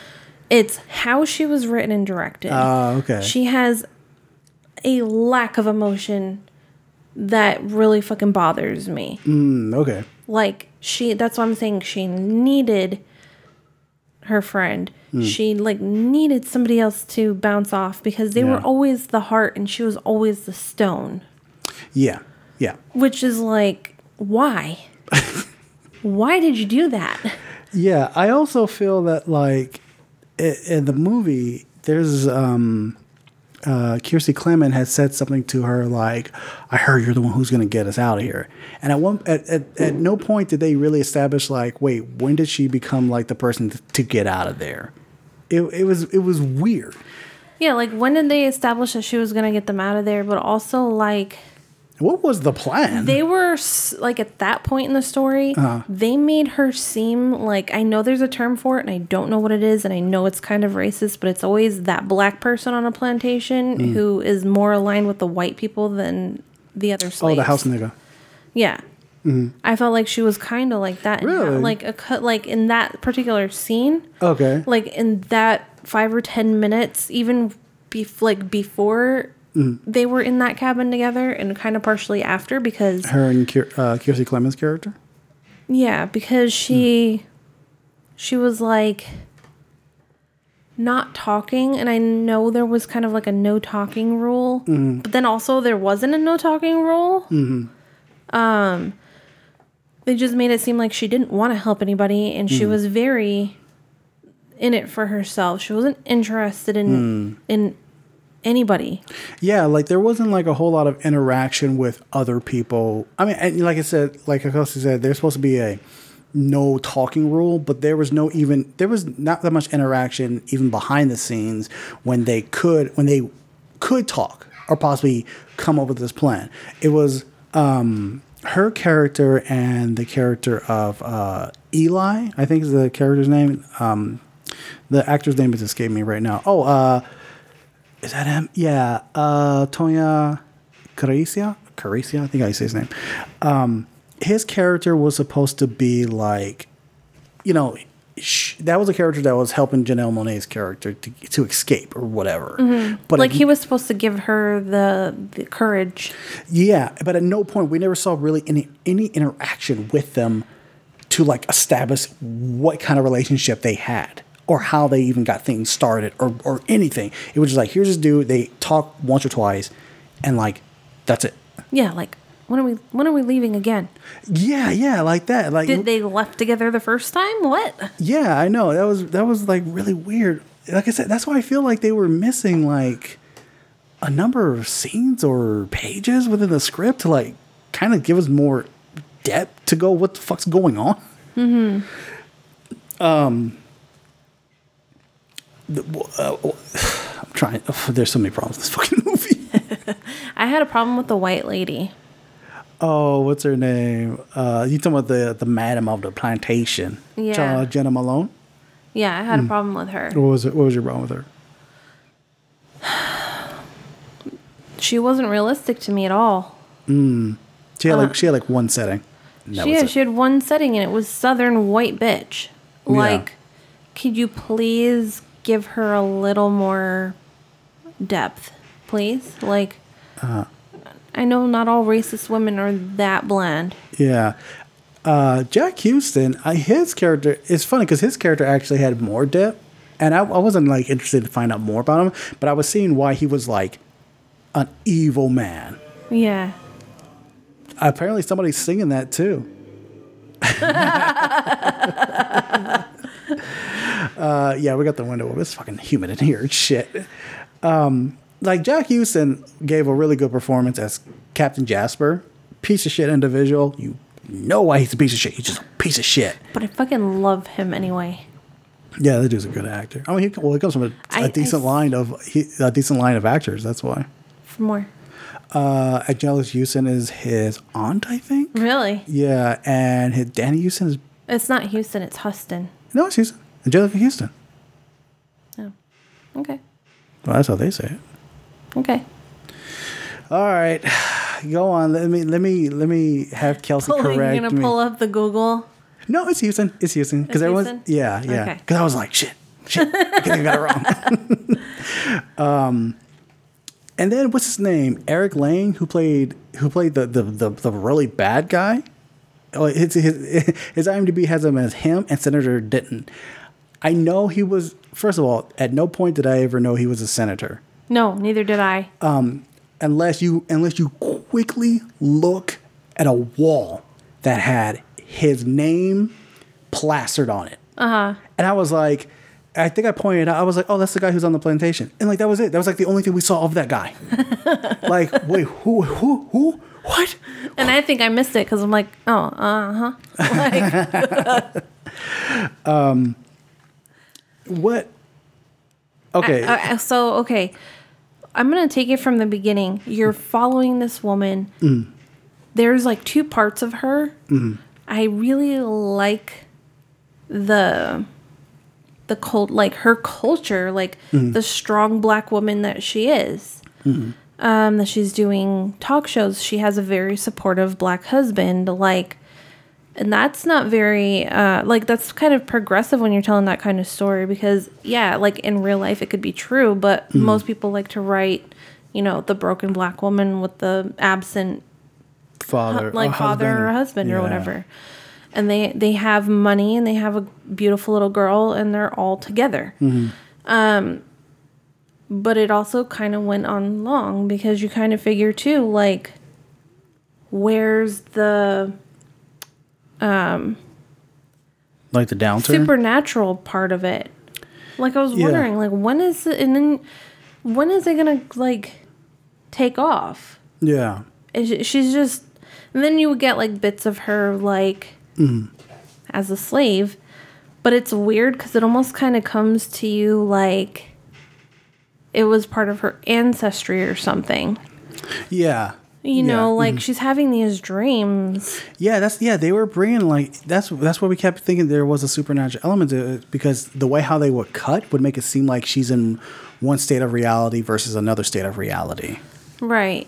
it's how she was written and directed. Uh, okay. She has a lack of emotion that really fucking bothers me. Mm, okay. Like, she, that's why I'm saying she needed her friend. She like needed somebody else to bounce off because they were always the heart and she was always the stone. Yeah. Yeah. Which is like, why? (laughs) why did you do that? Yeah, I also feel that like in the movie, there's um, uh, Kiersey Clement had said something to her like, "I heard you're the one who's going to get us out of here." And at one at, at, at no point did they really establish like, wait, when did she become like the person to, to get out of there? It, it was it was weird. Yeah, like when did they establish that she was gonna get them out of there? But also like What was the plan? they were like at that point in the story, uh-huh. they made her seem like I know there's a term for it and I don't know what it is and I know it's kind of racist, but it's always that black person on a plantation hmm. who is more aligned with the white people than the other slaves. oh, the house nigga. Yeah. Mm-hmm. I felt like she was kind of like that. Really? how- like a cut, like in that particular scene, Okay. like in that five or ten minutes, even bef- like before Mm. they were in that cabin together, and kind of partially after because Her and Kier, uh, Kiersey Clement's character. yeah, because she mm. she was like not talking and I know there was kind of like a no talking rule, mm-hmm. but then also there wasn't a no talking rule. Mm-hmm. Um they just made it seem like she didn't want to help anybody and she mm. was very in it for herself. She wasn't interested in in anybody. Yeah, like there wasn't like a whole lot of interaction with other people. I mean, and like I said, like Akosi said, there's supposed to be a no talking rule, but there was no even there was not that much interaction even behind the scenes when they could when they could talk or possibly come up with this plan. It was um her character and the character of uh Eli, I think is the character's name. Um the actor's name is escaping me right now. Oh, uh is that him? Yeah, uh, Tongayi Chirisa. Chirisa, I think I say his name. Um, his character was supposed to be like, you know, sh- that was a character that was helping Janelle Monáe's character to, to escape or whatever. But like he was supposed to give her the the courage. yeah, but at no point we never saw really any any interaction with them to like establish what kind of relationship they had or how they even got things started or or anything. It was just like here's this dude. They talk once or twice, and like that's it. Yeah, like when are we when are we leaving again? Yeah, yeah, like that. Like Did they left together the first time? What? yeah, I know that was that was like really weird. Like I said, that's why I feel like they were missing like a number of scenes or pages within the script to like kind of give us more depth to go what the fuck's going on. Mm-hmm. Um. Uh, (sighs) I'm trying. (sighs) there's so many problems with this (laughs) fucking movie. (laughs) I had a problem with the white lady. Oh, what's her name? Uh, you talking about the the madam of the plantation? Yeah. uh, Jena Malone. Yeah, I had a problem with her. What was it? What was your problem with her? (sighs) She wasn't realistic to me at all. She had like she had like one setting. She had, she had one setting and it was southern white bitch. Yeah. Like, could you please give her a little more depth, please? Like, Uh-huh. I know not all racist women are that bland. Yeah. Uh, Jack Houston, uh, his character it's funny because his character actually had more depth, and I, I wasn't like interested to find out more about him, but I was seeing why he was like an evil man. Yeah. Apparently, somebody's singing that too. (laughs) (laughs) uh, yeah, we got the window. It's fucking humid in here. Shit. Um, like Jack Houston gave a really good performance as Captain Jasper. Piece of shit individual. You know why he's a piece of shit. He's just a piece of shit. But I fucking love him anyway. Yeah, that dude's a good actor. I mean, he, well, he comes from a, I- a I decent s- line of he, a decent line of actors. That's why. For more. Uh, Angelus Houston is his aunt, I think. Really? Yeah, and his Danny Houston is It's not Houston, it's Huston. no, it's Houston. Angelica Houston. Oh. Okay. Well, that's how they say it. Okay. All right, go on. Let me let me let me have Kelsey Pull, you're gonna me. pull up the Google. No, it's Houston. It's Houston because everyone's Houston? yeah yeah. Okay. Because I was like shit shit. I think I got it wrong. (laughs) um, and then what's his name? Eric Lane, who played who played the the the, the really bad guy. Oh, his, his (laughs) his IMDb has him as him and Senator Denton. I know he was. First of all, at no point did I ever know he was a senator No, neither did I. unless you unless you quickly look at a wall that had his name plastered on it. Uh-huh. And I was like, I think I pointed out, I was like, oh, that's the guy who's on the plantation. And like that was it. That was like the only thing we saw of that guy. (laughs) like, wait, who who who what? And I think I missed it because I'm like, oh, uh huh. (laughs) Like, (laughs) What Okay. Uh, uh, so okay, I'm gonna take it from the beginning. You're following this woman. Mm. There's like two parts of her. Mm. I really like the the cult, like her culture, like mm. the strong black woman that she is. Mm-hmm. Um, that she's doing talk shows. She has a very supportive black husband. Like, and that's not very uh, like that's kind of progressive when you're telling that kind of story because yeah like in real life it could be true but most people like to write you know the broken black woman with the absent father like or father or husband. or whatever. And they they have money and they have a beautiful little girl and they're all together. Mm-hmm. but it also kind of went on long because you kind of figure too like where's the Um, like the downturn. supernatural part of it like i was Yeah. wondering like when is it and then when is it gonna like take off yeah. She- she's just and then you would get like bits of her like mm-hmm. as a slave but it's weird because it almost kind of comes to you like it was part of her ancestry or something Yeah. You know Yeah, like she's having these dreams Yeah, that's yeah. They were bringing like that's that's why we kept thinking there was a supernatural element to it because the way how they would cut would make it seem like she's in one state of reality versus another state of reality. right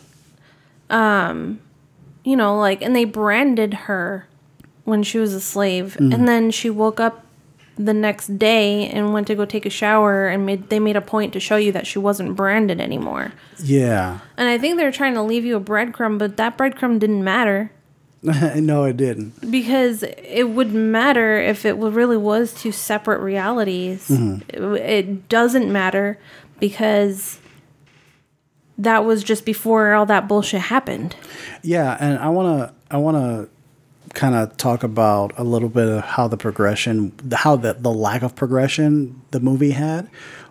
um you know like and they branded her when she was a slave and then she woke up the next day and went to go take a shower and made they made a point to show you that she wasn't branded anymore Yeah. And I think they're trying to leave you a breadcrumb, but that breadcrumb didn't matter (laughs) no, it didn't. because it would matter if it really was two separate realities. It, it doesn't matter because that was just before all that bullshit happened. Yeah, and I wanna I wanna kind of talk about a little bit of how the progression, how the the lack of progression the movie had,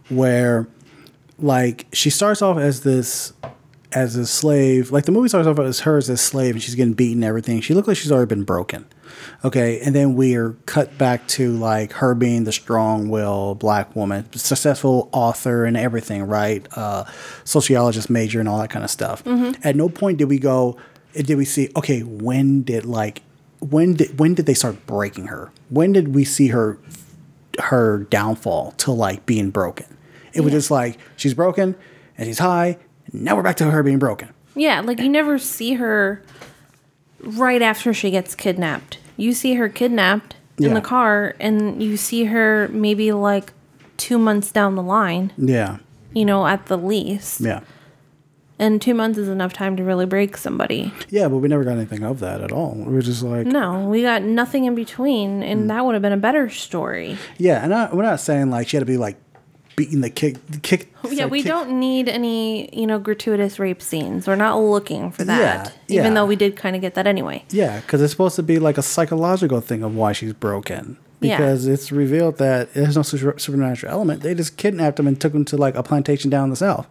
where like she starts off as this as a slave. Like the movie starts off as her as a slave, and she's getting beaten and everything. She looks like she's already been broken. Okay, and then we are cut back to like her being the strong-willed black woman, successful author and everything, right? Uh, sociologist major and all that kind of stuff. At no point did we go, did we see? Okay, when did like when did when did they start breaking her? When did we see her her downfall to like being broken? It was just like she's broken and she's high. And now we're back to her being broken. Yeah, like you never see her right after she gets kidnapped. You see her kidnapped in Yeah. the car, and you see her maybe like two months down the line, Yeah, you know, at the least. yeah. And two months is enough time to really break somebody. Yeah, but we never got anything of that at all. We were just like, No, we got nothing in between, and Mm. that would have been a better story. yeah, and I, we're not saying like she had to be like beating the kick, kick. (laughs) yeah, we kick- don't need any, you know, gratuitous rape scenes. We're not looking for that, Yeah, even yeah. though we did kind of get that anyway. Yeah, because it's supposed to be like a psychological thing of why she's broken. Yeah. Because it's revealed that there's no supernatural element. They just kidnapped him and took him to like a plantation down the south.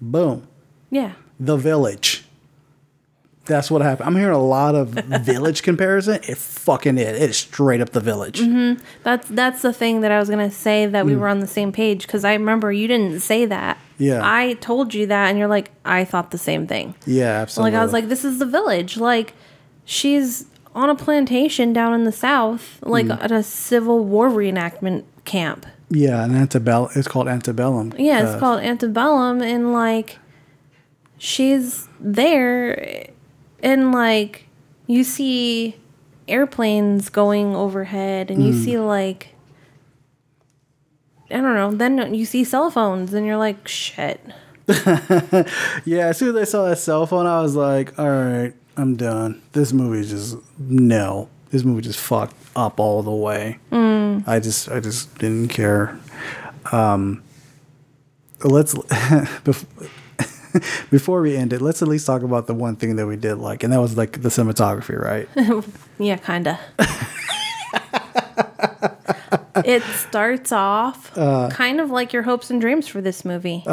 Boom. Yeah. The village. That's what happened. I'm hearing a lot of (laughs) village comparison. It fucking is. It is straight up the village. That's that's the thing that I was gonna say that we were on the same page because I remember you didn't say that. Mm. Yeah. I told you that, and you're like, I thought the same thing. Yeah, absolutely. Like I was like, this is the village. Like she's on a plantation down in the south, like Mm. at a Civil War reenactment camp. yeah, and antebellum. It's called antebellum. Yeah, it's Uh, called Antebellum, and like she's there, and like you see airplanes going overhead, and you Mm. see like I don't know. Then you see cell phones, and you're like, shit. (laughs) Yeah, as soon as I saw that cell phone, I was like, all right, I'm done. This movie is just no. This movie just fucked up all the way. I just I just didn't care. Um let's (laughs) bef- (laughs) before we end it, let's at least talk about the one thing that we did like, and that was like the cinematography, right? (laughs) Yeah, kinda. (laughs) it starts off Uh. kind of like your hopes and dreams for this movie.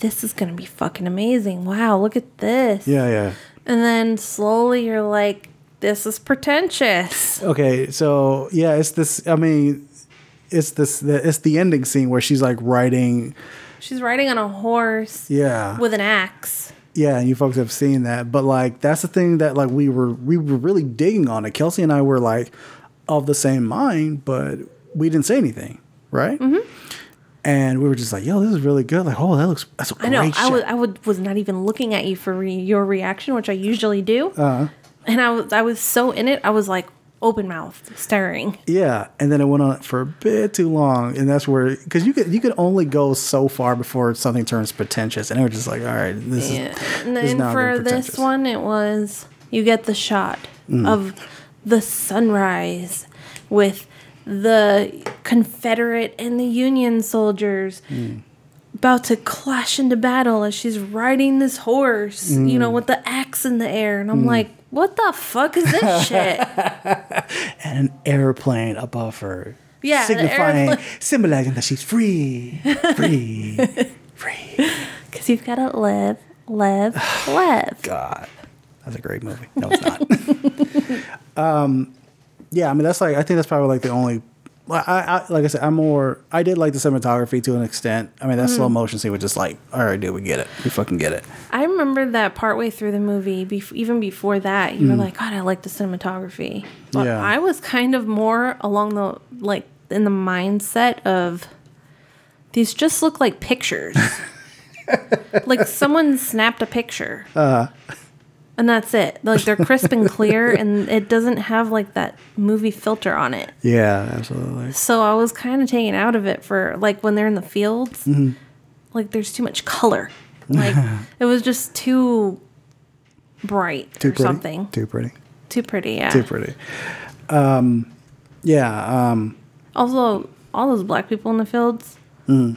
this is gonna be fucking amazing. Wow, look at this. yeah, yeah. And then slowly you're like, this is pretentious. Okay, so yeah, it's this. I mean, it's this. It's the ending scene where she's like riding. She's riding on a horse Yeah, with an axe. Yeah, and you folks have seen that, but like that's the thing that like we were we were really digging on it. Kelsey and I were like of the same mind, but we didn't say anything, right? Mm-hmm. And we were just like, "Yo, this is really good." Like, "Oh, that looks that's a I know. I was I would, was not even looking at you for re- your reaction, which I usually do. Uh-huh. And I was I was so in it. I was like open mouthed, staring. yeah, and then it went on for a bit too long, and that's where because you could you could only go so far before something turns pretentious, and they were just like, "All right, this Yeah. is." And then for this one, it was you get the shot Mm. of the sunrise with the Confederate and the Union soldiers mm. about to clash into battle as she's riding this horse, you know, mm. with the axe in the air. And I'm mm. like, what the fuck is this shit? (laughs) And an airplane above her. Yeah, Signifying, (laughs) symbolizing that she's free. Free. (laughs) free. Because you've got to live, live, (sighs) live. God. That's a great movie. No, it's not. um, yeah, I mean, that's like, I think that's probably like the only. Well, I, I like I said, I'm more. I did like the cinematography to an extent. I mean, that Mm-hmm. slow motion scene was just like, all right, dude, we get it. We fucking get it. I remember that partway through the movie, bef- even before that, you were like, God, I like the cinematography. But Yeah. I was kind of more along the, like, in the mindset of these just look like pictures. (laughs) like someone snapped a picture. And that's it. Like they're crisp and clear, (laughs) and it doesn't have like that movie filter on it. Yeah, absolutely. So I was kind of taken out of it for like when they're in the fields. Mm-hmm. Like there's too much color. Like (laughs) it was just too bright Too or pretty. something. Too pretty. Too pretty, yeah. Too pretty. Um, yeah. Um, Also, all those black people in the fields, Mm.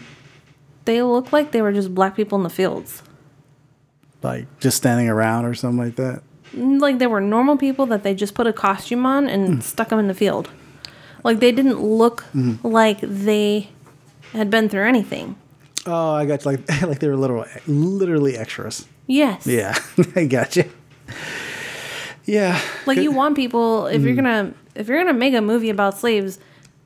they look like they were just black people in the fields. Like just standing around or something like that. Mm, like they were normal people that they just put a costume on and mm. stuck them in the field. Like they didn't look mm-hmm. like they had been through anything. Oh, I got you. like (laughs) like they were literal, literally extras. Yes. Yeah, (laughs) I got you. Yeah, Like you want people if Mm. you're gonna if you're gonna make a movie about slaves,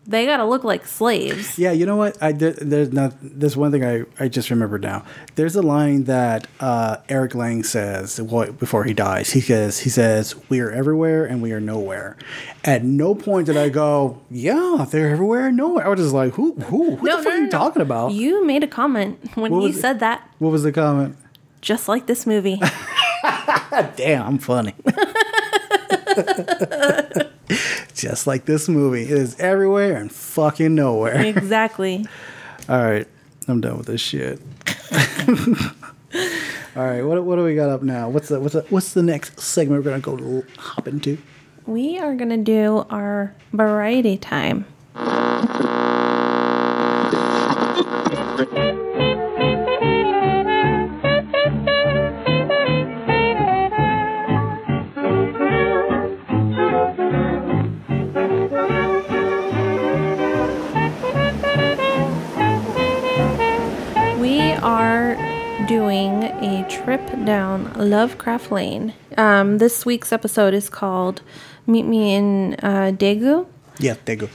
they gotta look like slaves. yeah. You know what? I did. There's not. There's one thing I I just remembered now. There's a line that uh, Eric Lange says before he dies. He says he says we are everywhere and we are nowhere. At no point did I go, yeah, they're everywhere and nowhere. I was just like, who who who the fuck are you talking about? You made a comment when What he it? said that, what was the comment? just like this movie. (laughs) Damn, I'm funny. (laughs) Just like this movie, it is everywhere and fucking nowhere. exactly. (laughs) All right, I'm done with this shit. (laughs) All right, what, what do we got up now? What's the what's the, what's the next segment we're gonna go hop into? We are gonna do our variety time. (laughs) doing a trip down Lovecraft Lane. Um, this week's episode is called Meet Me in uh, Daegu, Yeah, Tegu.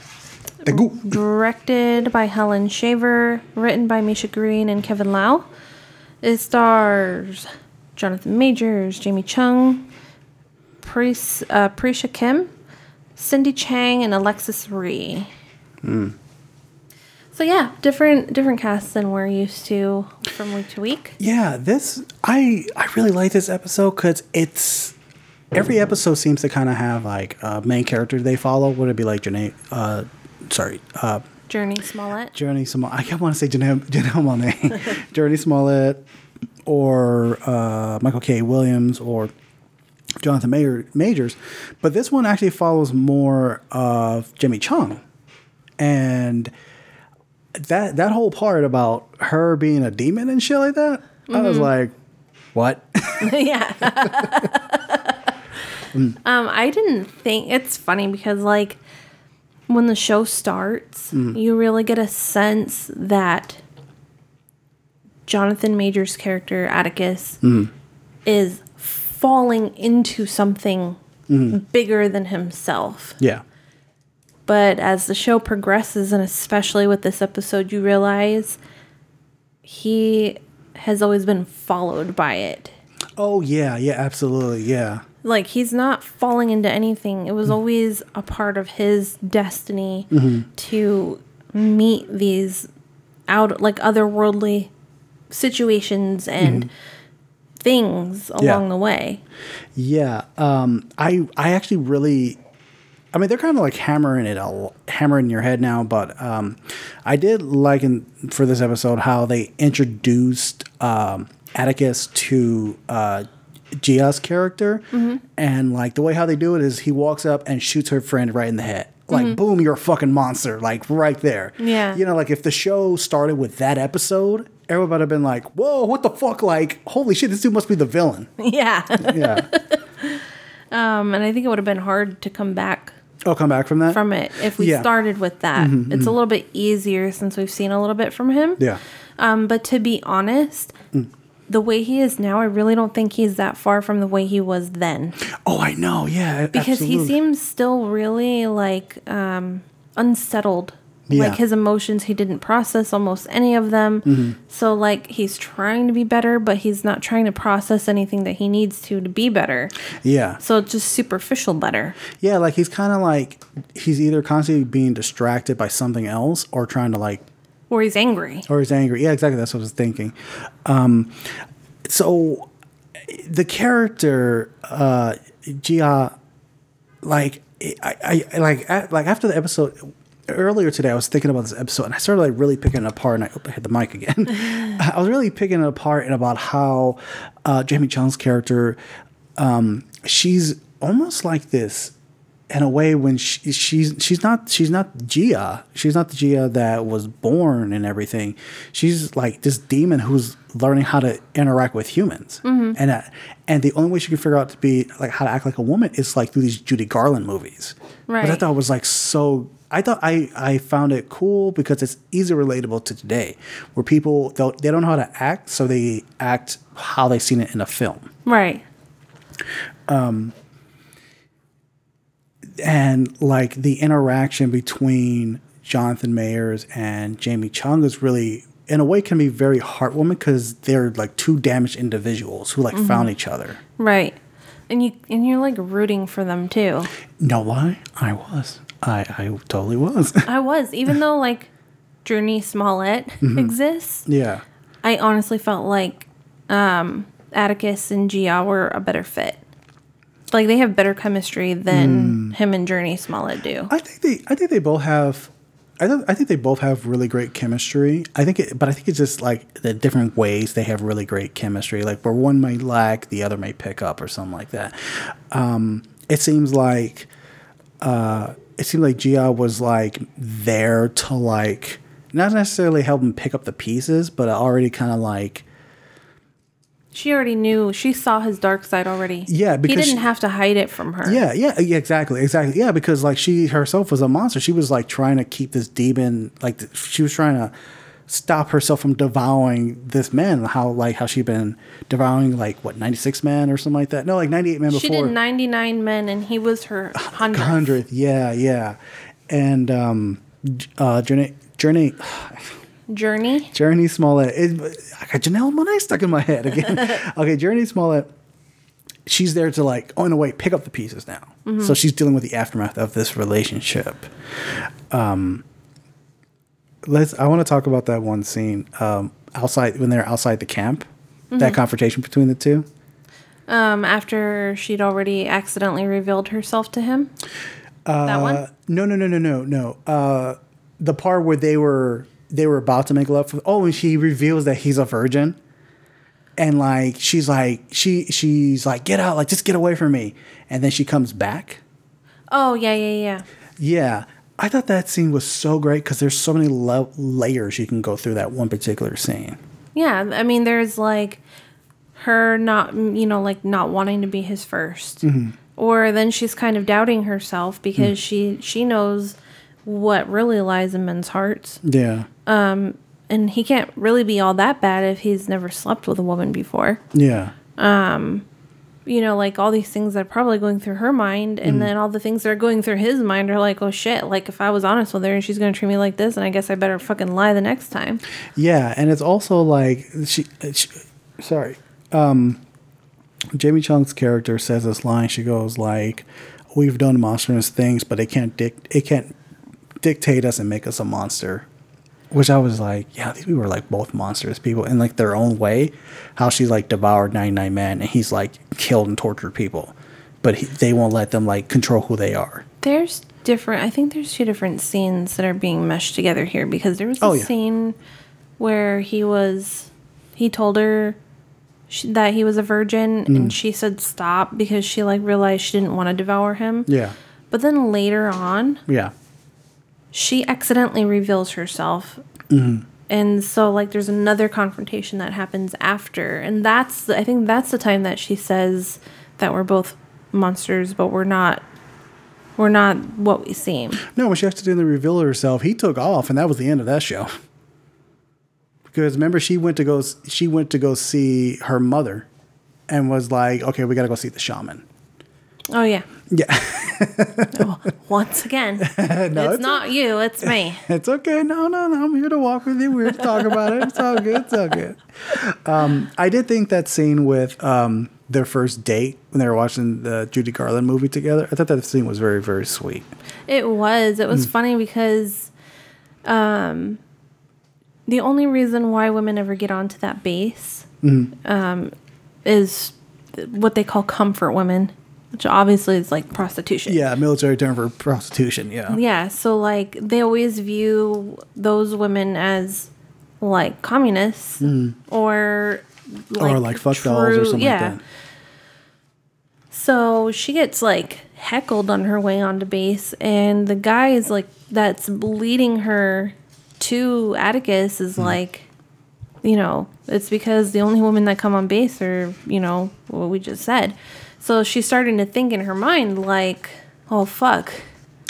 Tegu. directed by Helen Shaver, written by Misha Green and Kevin Lau. It stars Jonathan Majors, Jamie Chung, Pris, uh, Prisha Kim, Cindy Chang, and Alexis Rhee. So yeah, different different casts than we're used to from week to week. Yeah, this I I really like this episode because it's every episode seems to kind of have like a main character they follow. Would it be like Janae? Uh, sorry, uh, Jurnee Smollett. Jurnee Smollett. I want to say Janelle, Janelle Monáe. (laughs) Jurnee Smollett or uh, Michael K. Williams or Jonathan Mayer, Majors. But this one actually follows more of Jimmy Chung. And that that whole part about her being a demon and shit like that, I was mm-hmm. like, what? (laughs) (laughs) yeah. um, I didn't think it's funny because like when the show starts, mm. you really get a sense that Jonathan Major's character Atticus mm. is falling into something mm. bigger than himself. yeah. But as the show progresses, and especially with this episode, you realize he has always been followed by it. Oh yeah, yeah, absolutely, yeah. Like he's not falling into anything. It was mm. always a part of his destiny mm-hmm. to meet these out like otherworldly situations and mm-hmm. things along the way. Yeah, um, I I actually really, I mean, they're kind of like hammering it, all, hammering your head now. But um, I did like in for this episode how they introduced um, Atticus to uh, Ji-Ah's character, and like the way how they do it is he walks up and shoots her friend right in the head. like boom, you're a fucking monster, like right there. Yeah. You know, like if the show started with that episode, everybody would have been like, whoa, what the fuck? Like, holy shit, this dude must be the villain. (laughs) Yeah. Yeah. (laughs) um, and I think it would have been hard to come back oh, come back from that? from it if we Yeah. Mm-hmm, started with that. it's a little bit easier since we've seen a little bit from him. yeah. Um, but to be honest, Mm. the way he is now, I really don't think he's that far from the way he was then. Oh, I know. Yeah. Because he seems still really like um, unsettled. Yeah. Like his emotions, he didn't process almost any of them. Mm-hmm. So, like, he's trying to be better, but he's not trying to process anything that he needs to to be better. Yeah. So, it's just superficial better. Yeah. Like he's kind of like, he's either constantly being distracted by something else or trying to like Or he's angry. or he's angry. Yeah, exactly. That's what I was thinking. Um, so the character uh, Ji-Ah, like I, I like like after the episode earlier today, I was thinking about this episode and I started like really picking it apart. And I, oop, I hit the mic again. (laughs) I was really picking it apart and about how uh, Jamie Chung's character, um, she's almost like this in a way when she, she's she's not she's not Ji-Ah. She's not the Ji-Ah that was born and everything. She's like this demon who's learning how to interact with humans. And uh, and the only way she can figure out to be like how to act like a woman is like through these Judy Garland movies. Which I Right. thought was like so I thought I, I found it cool because it's easy relatable to today, where people they they don't know how to act, so they act how they've seen it in a film. Right. Um. and like the interaction between Jonathan Mayers and Jamie Chung is really in a way can be very heartwarming because they're like two damaged individuals who like found each other. Right. And you and you're like rooting for them too. No lie, I was. I I totally was. (laughs) I was, even though like Jurnee Smollett Mm-hmm. exists, yeah. I honestly felt like um, Atticus and Ji-Ah were a better fit. Like they have better chemistry than him and Jurnee Smollett do. I think they I think they both have I, th- I think they both have really great chemistry. I think it, but I think it's just like the different ways they have really great chemistry. Like where one may lack, the other may pick up, or something like that. Um, it seems like uh, it seemed like Ji-Ah was like there to like not necessarily help him pick up the pieces, but already kind of like She already knew. She saw his dark side already. Yeah, because he didn't she- have to hide it from her. Yeah, yeah, yeah, exactly, exactly. Yeah, because like she herself was a monster. She was like trying to keep this demon, like she was trying to stop herself from devouring this man. How like how she been devouring like what ninety six men or something like that? No, like ninety eight men She before. did 99 men and he was her 100. Hundredth, yeah, yeah, and um, uh, Jurnee, Jurnee, (sighs) Jurnee. Jurnee Smollett. It, I got Janelle Monáe stuck in my head again. (laughs) okay, Jurnee Smollett. She's there to like, oh, in a way, pick up the pieces now. So she's dealing with the aftermath of this relationship. Um, let's. I want to talk about that one scene um, outside when they're outside the camp. That confrontation between the two. Um, after she'd already accidentally revealed herself to him. that one? Uh, no, no, no, no, no, no. Uh, the part where they were they were about to make love. For, oh, and she reveals that he's a virgin, and like she's like she she's like get out, like just get away from me, and then she comes back. Oh, yeah, yeah, yeah. Yeah, I thought that scene was so great because there's so many lo- layers you can go through that one particular scene. Yeah, I mean, there's like her not, you know, like not wanting to be his 1st mm-hmm. or then she's kind of doubting herself because mm. she she knows what really lies in men's hearts, Yeah, Um, and he can't really be all that bad if he's never slept with a woman before. yeah, um, You know, like all these things that are probably going through her mind, and then all the things that are going through his mind are like, oh shit, like if I was honest with her and she's gonna treat me like this, and I guess I better fucking lie the next time. yeah, and it's also like she, she sorry. Um, Jamie Chung's character says this line. She goes like, "We've done monstrous things, but it can't dic- it can't dictate us and make us a monster." Which I was like, yeah, these people are like both monstrous people in like their own way. How she like devoured ninety nine men, and he's like killed and tortured people, but he, they won't let them like control who they are. There's different. I think there's two different scenes that are being meshed together here because there was a Oh, yeah. scene where he was, he told her sh that he was a virgin, Mm. and she said stop because she like realized she didn't want to devour him. Yeah, But then later on, Yeah. She accidentally reveals herself. Mm-hmm. And so like there's another confrontation that happens after. And that's the- I think that's the time that she says that we're both monsters, but we're not we're not what we seem. No, when she accidentally revealed herself, he took off, and that was the end of that show. Because remember, she went to go she went to go see her mother, and was like, "Okay, we got to go see the shaman." Oh yeah. Yeah, (laughs) Once again. (laughs) no, it's not you, it's me. (laughs) It's okay. No, no, no. I'm here to walk with you. We're here to talk about it. It's all good. It's all good. Um, I did think that scene with um, their first date when they were watching the Judy Garland movie together. I thought that scene was very, very sweet. It was. It was funny because um, the only reason why women ever get onto that base um, is what they call comfort women, which obviously is like prostitution. Yeah, military term for prostitution. Yeah. Yeah. So, like, they always view those women as like communists mm. or like, or like fuck dolls or something yeah. like that. So she gets like heckled on her way onto base, and the guy is like that's leading her to Atticus is mm. like, you know, it's because the only women that come on base are, you know, what we just said. So she's starting to think in her mind like, oh fuck,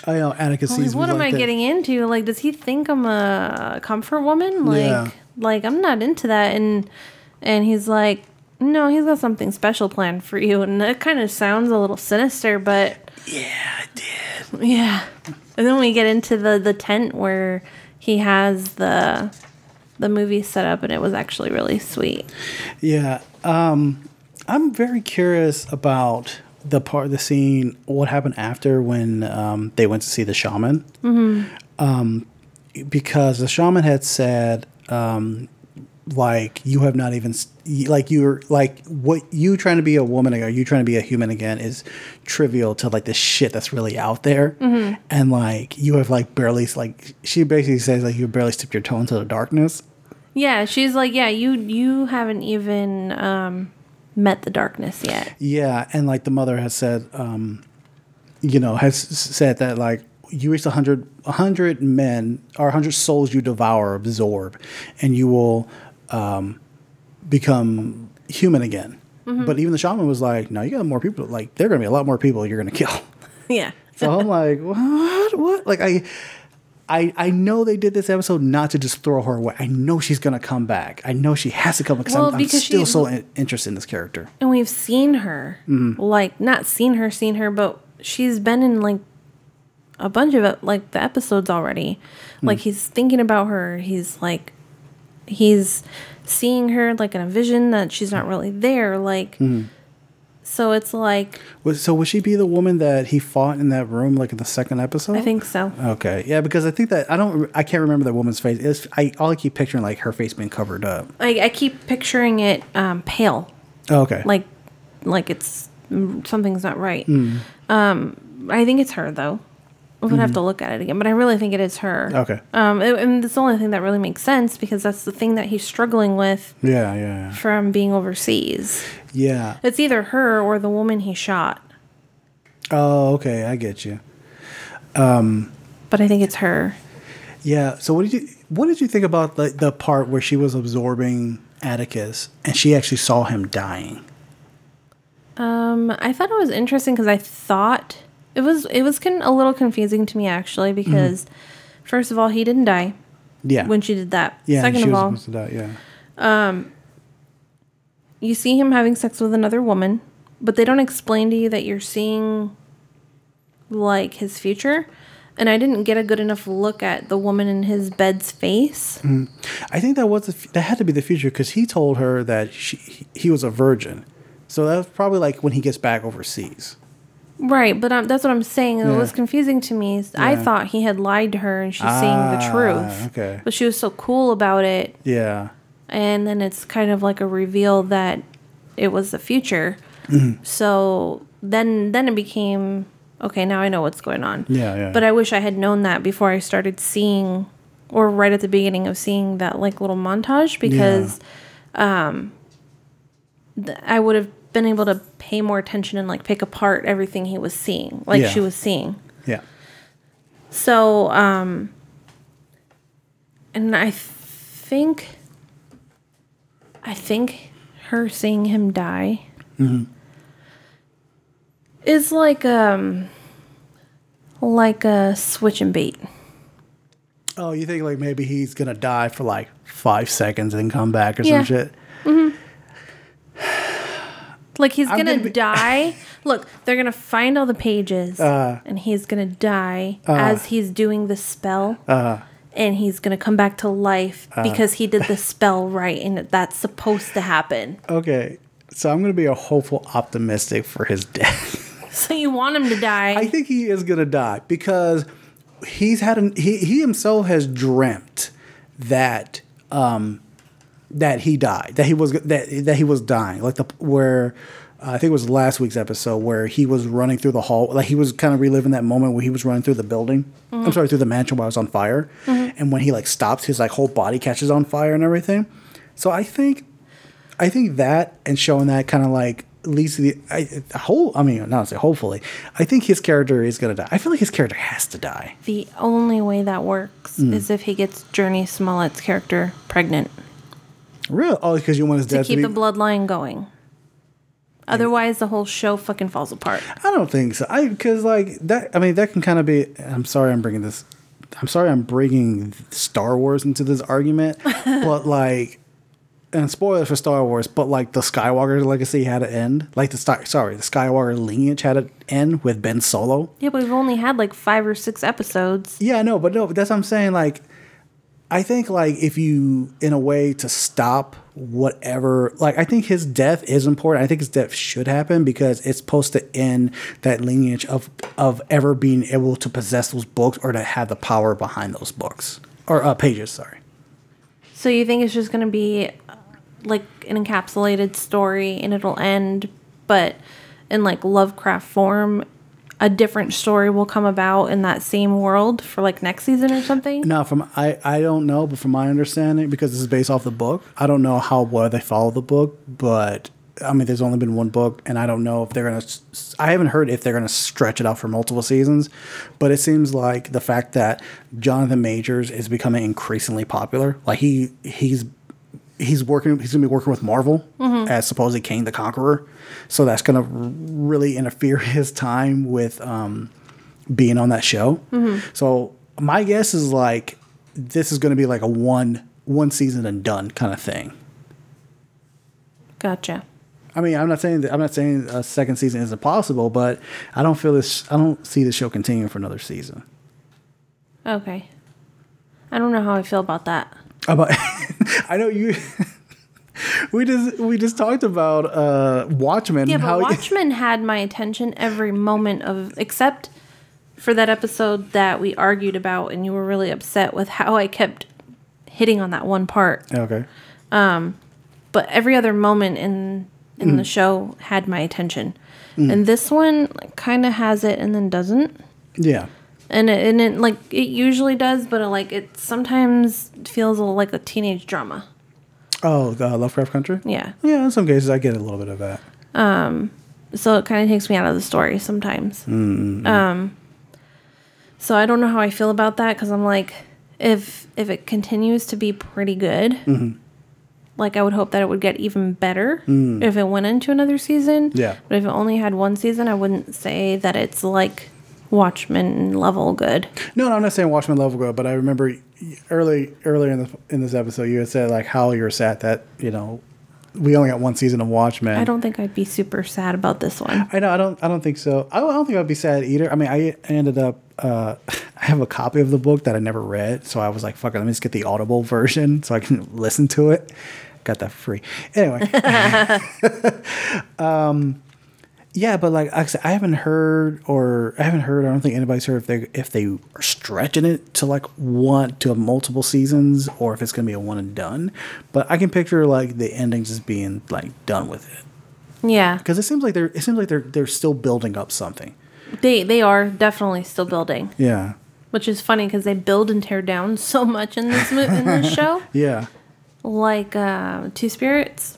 I know Atticus like, sees what am like I that. getting into? Like, does he think I'm a comfort woman? Like, Yeah. like I'm not into that. And and he's like, no, he's got something special planned for you. And that kind of sounds a little sinister, but Yeah, I did. yeah. And then we get into the the tent where he has the the movie set up, and it was actually really sweet. Yeah. Um, I'm very curious about the part, the scene, what happened after when um, they went to see the shaman. Um, because the shaman had said, um, like, you have not even, like, you're, like, what you trying to be a woman or you trying to be a human again is trivial to, like, the shit that's really out there. And, like, you have, like, barely, like, she basically says, like, you barely stepped your toe into the darkness. Yeah, she's like, yeah, you you haven't even um, met the darkness yet. Yeah, and like the mother has said, um, you know, has said that like you reach a hundred, a hundred men or a hundred souls you devour, absorb, and you will um, become human again. But even the shaman was like, no, you got more people. Like there are gonna be a lot more people you're gonna kill. (laughs) Yeah. So I'm like, what? What? Like I. I, I know they did this episode not to just throw her away. I know she's gonna come back. I know she has to come back because Well, I'm, I'm still she- so in, interested in this character. And we've seen her, mm-hmm. like not seen her, seen her, but she's been in like a bunch of like the episodes already. Mm. Like he's thinking about her. He's like, he's seeing her like in a vision that she's not mm. really there. Like, mm-hmm. So it's like so would she be the woman that he fought in that room, like in the second episode? I think so. Okay, yeah, because I think that I don't, I can't remember that woman's face. It's, I all I keep picturing like her face being covered up. I, I keep picturing it um, pale, Oh, okay, like like it's mm, something's not right. Um, I think it's her though. I'm gonna have to look at it again, but I really think it is her. okay, Um, it- and it's the only thing that really makes sense because that's the thing that he's struggling with yeah, yeah, from being overseas. Yeah. It's either her or the woman he shot, Oh, okay, I get you. Um, but I think it's her. Yeah. So what did you what did you think about the the part where she was absorbing Atticus and she actually saw him dying? Um, I thought it was interesting because I thought it was it was con- a little confusing to me actually mm-hmm. because first of all he didn't die Yeah. when she did that. yeah. Second of all, die. Yeah. Um, you see him having sex with another woman, but they don't explain to you that you're seeing like his future. And I didn't get a good enough look at the woman in his bed's face. I think that was the, that had to be the future because he told her that she he, was a virgin. So that was probably like when he gets back overseas. Right, but um, that's what I'm saying. and It was confusing to me. I thought he had lied to her and she's seeing the Ah, truth. okay. But she was so cool about it. Yeah. And then it's kind of like a reveal that it was the future. Mm-hmm. So then then it became okay, now I know what's going on. Yeah, yeah. But I wish I had known that before I started seeing or right at the beginning of seeing that like little montage because um th- I would have been able to pay more attention and like pick apart everything he was seeing, like Yeah. she was seeing. Yeah. So, um, and I think, I think her seeing him die is like um, like a switch and bait. Oh, you think like maybe he's gonna die for like five seconds and come back or Yeah. some shit? (sighs) Like he's gonna, gonna be- die. (laughs) Look, they're gonna find all the pages, Uh. and he's gonna die as he's doing the spell, Uh. And he's gonna come back to life because he did the (laughs) spell right, and that's supposed to happen. Okay, so I'm gonna be a hopeful, optimistic for his (laughs) death. So you want him to die? I think he is gonna die because he's had an he he himself has dreamt that um that he died that he was that that he was dying like the where uh, I think it was last week's episode where he was running through the hall like he was kind of reliving that moment where he was running through the building I'm sorry through the mansion while it was on fire and when he like stops his like whole body catches on fire and everything so I think I think that and showing that kind of like leads to the I, the whole. I mean, not say hopefully. I think his character is gonna die. I feel like his character has to die. the only way that works Hmm. is if he gets Jurnee Smollett's character pregnant Real? Oh, because you want his to death to keep be. the bloodline going. Otherwise, the whole show fucking falls apart. I don't think so. I because like that. I mean, that can kind of be. I'm sorry, I'm bringing this. I'm sorry, I'm bringing Star Wars into this argument, (laughs) but like. And spoilers for Star Wars, but like the Skywalker legacy had to end. Like the Star, sorry, the Skywalker lineage had to end with Ben Solo. Yeah, but we've only had like five or six episodes. Yeah, no, but no, but that's what I'm saying. Like, I think like if you, in a way, to stop whatever, like I think his death is important. I think his death should happen because it's supposed to end that lineage of of ever being able to possess those books or to have the power behind those books or uh, pages. Sorry. So you think it's just going to be uh, like an encapsulated story and it'll end, but in like Lovecraft form, a different story will come about in that same world for like next season or something? Now, from I, I don't know, but from my understanding, because this is based off the book, I don't know how well they follow the book, but I mean, there's only been one book, and I don't know if they're gonna. I haven't heard if they're gonna stretch it out for multiple seasons, but it seems like the fact that Jonathan Majors is becoming increasingly popular, like he he's he's working he's gonna be working with Marvel as supposedly Kang the Conqueror, so that's gonna really interfere (laughs) his time with um, being on that show. So my guess is like this is going to be like a one one season and done kind of thing. Gotcha. I mean, I'm not saying that I'm not saying a second season isn't possible, but I don't feel this. I don't see the show continuing for another season. Okay. I don't know how I feel about that. About (laughs) I know you. (laughs) we just we just talked about uh Watchmen. Yeah, but how Watchmen had my attention every moment of, except for that episode that we argued about, and you were really upset with how I kept hitting on that one part. okay. Um, But every other moment in in Mm. the show had my attention, and this one kind of has it and then doesn't. Yeah. And it, and it like it usually does, but it, like it sometimes feels a, like a teenage drama. Oh, the Lovecraft Country. Yeah, Yeah, in some cases I get a little bit of that. Um, so it kind of takes me out of the story sometimes. Um, so I don't know how I feel about that because I'm like, if if it continues to be pretty good, like I would hope that it would get even better if it went into another season. Yeah. but if it only had one season, I wouldn't say that it's like Watchmen level good. No, no, I'm not saying Watchmen level good, but I remember early earlier in the in this episode you had said like how you're sad that you know we only got one season of Watchmen. I don't think I'd be super sad about this one. I know. I don't. I don't think so. I don't, I don't think I'd be sad either. I mean, I ended up. Uh, (laughs) I have a copy of the book that I never read, so I was like, "Fuck it, let me just get the Audible version so I can (laughs) listen to it." Got that free. Anyway, (laughs) um, yeah, but like I said, I haven't heard, or I haven't heard. I don't think anybody's heard if they if they are stretching it to like one to multiple seasons, or if it's gonna be a one and done. But I can picture like the ending just being like done with it Yeah, because it seems like they're it seems like they're they're still building up something. they they are definitely still building. Yeah, which is funny because they build and tear down (laughs) so much in this mo- in this (laughs) show. yeah. Like uh, Two Spirits,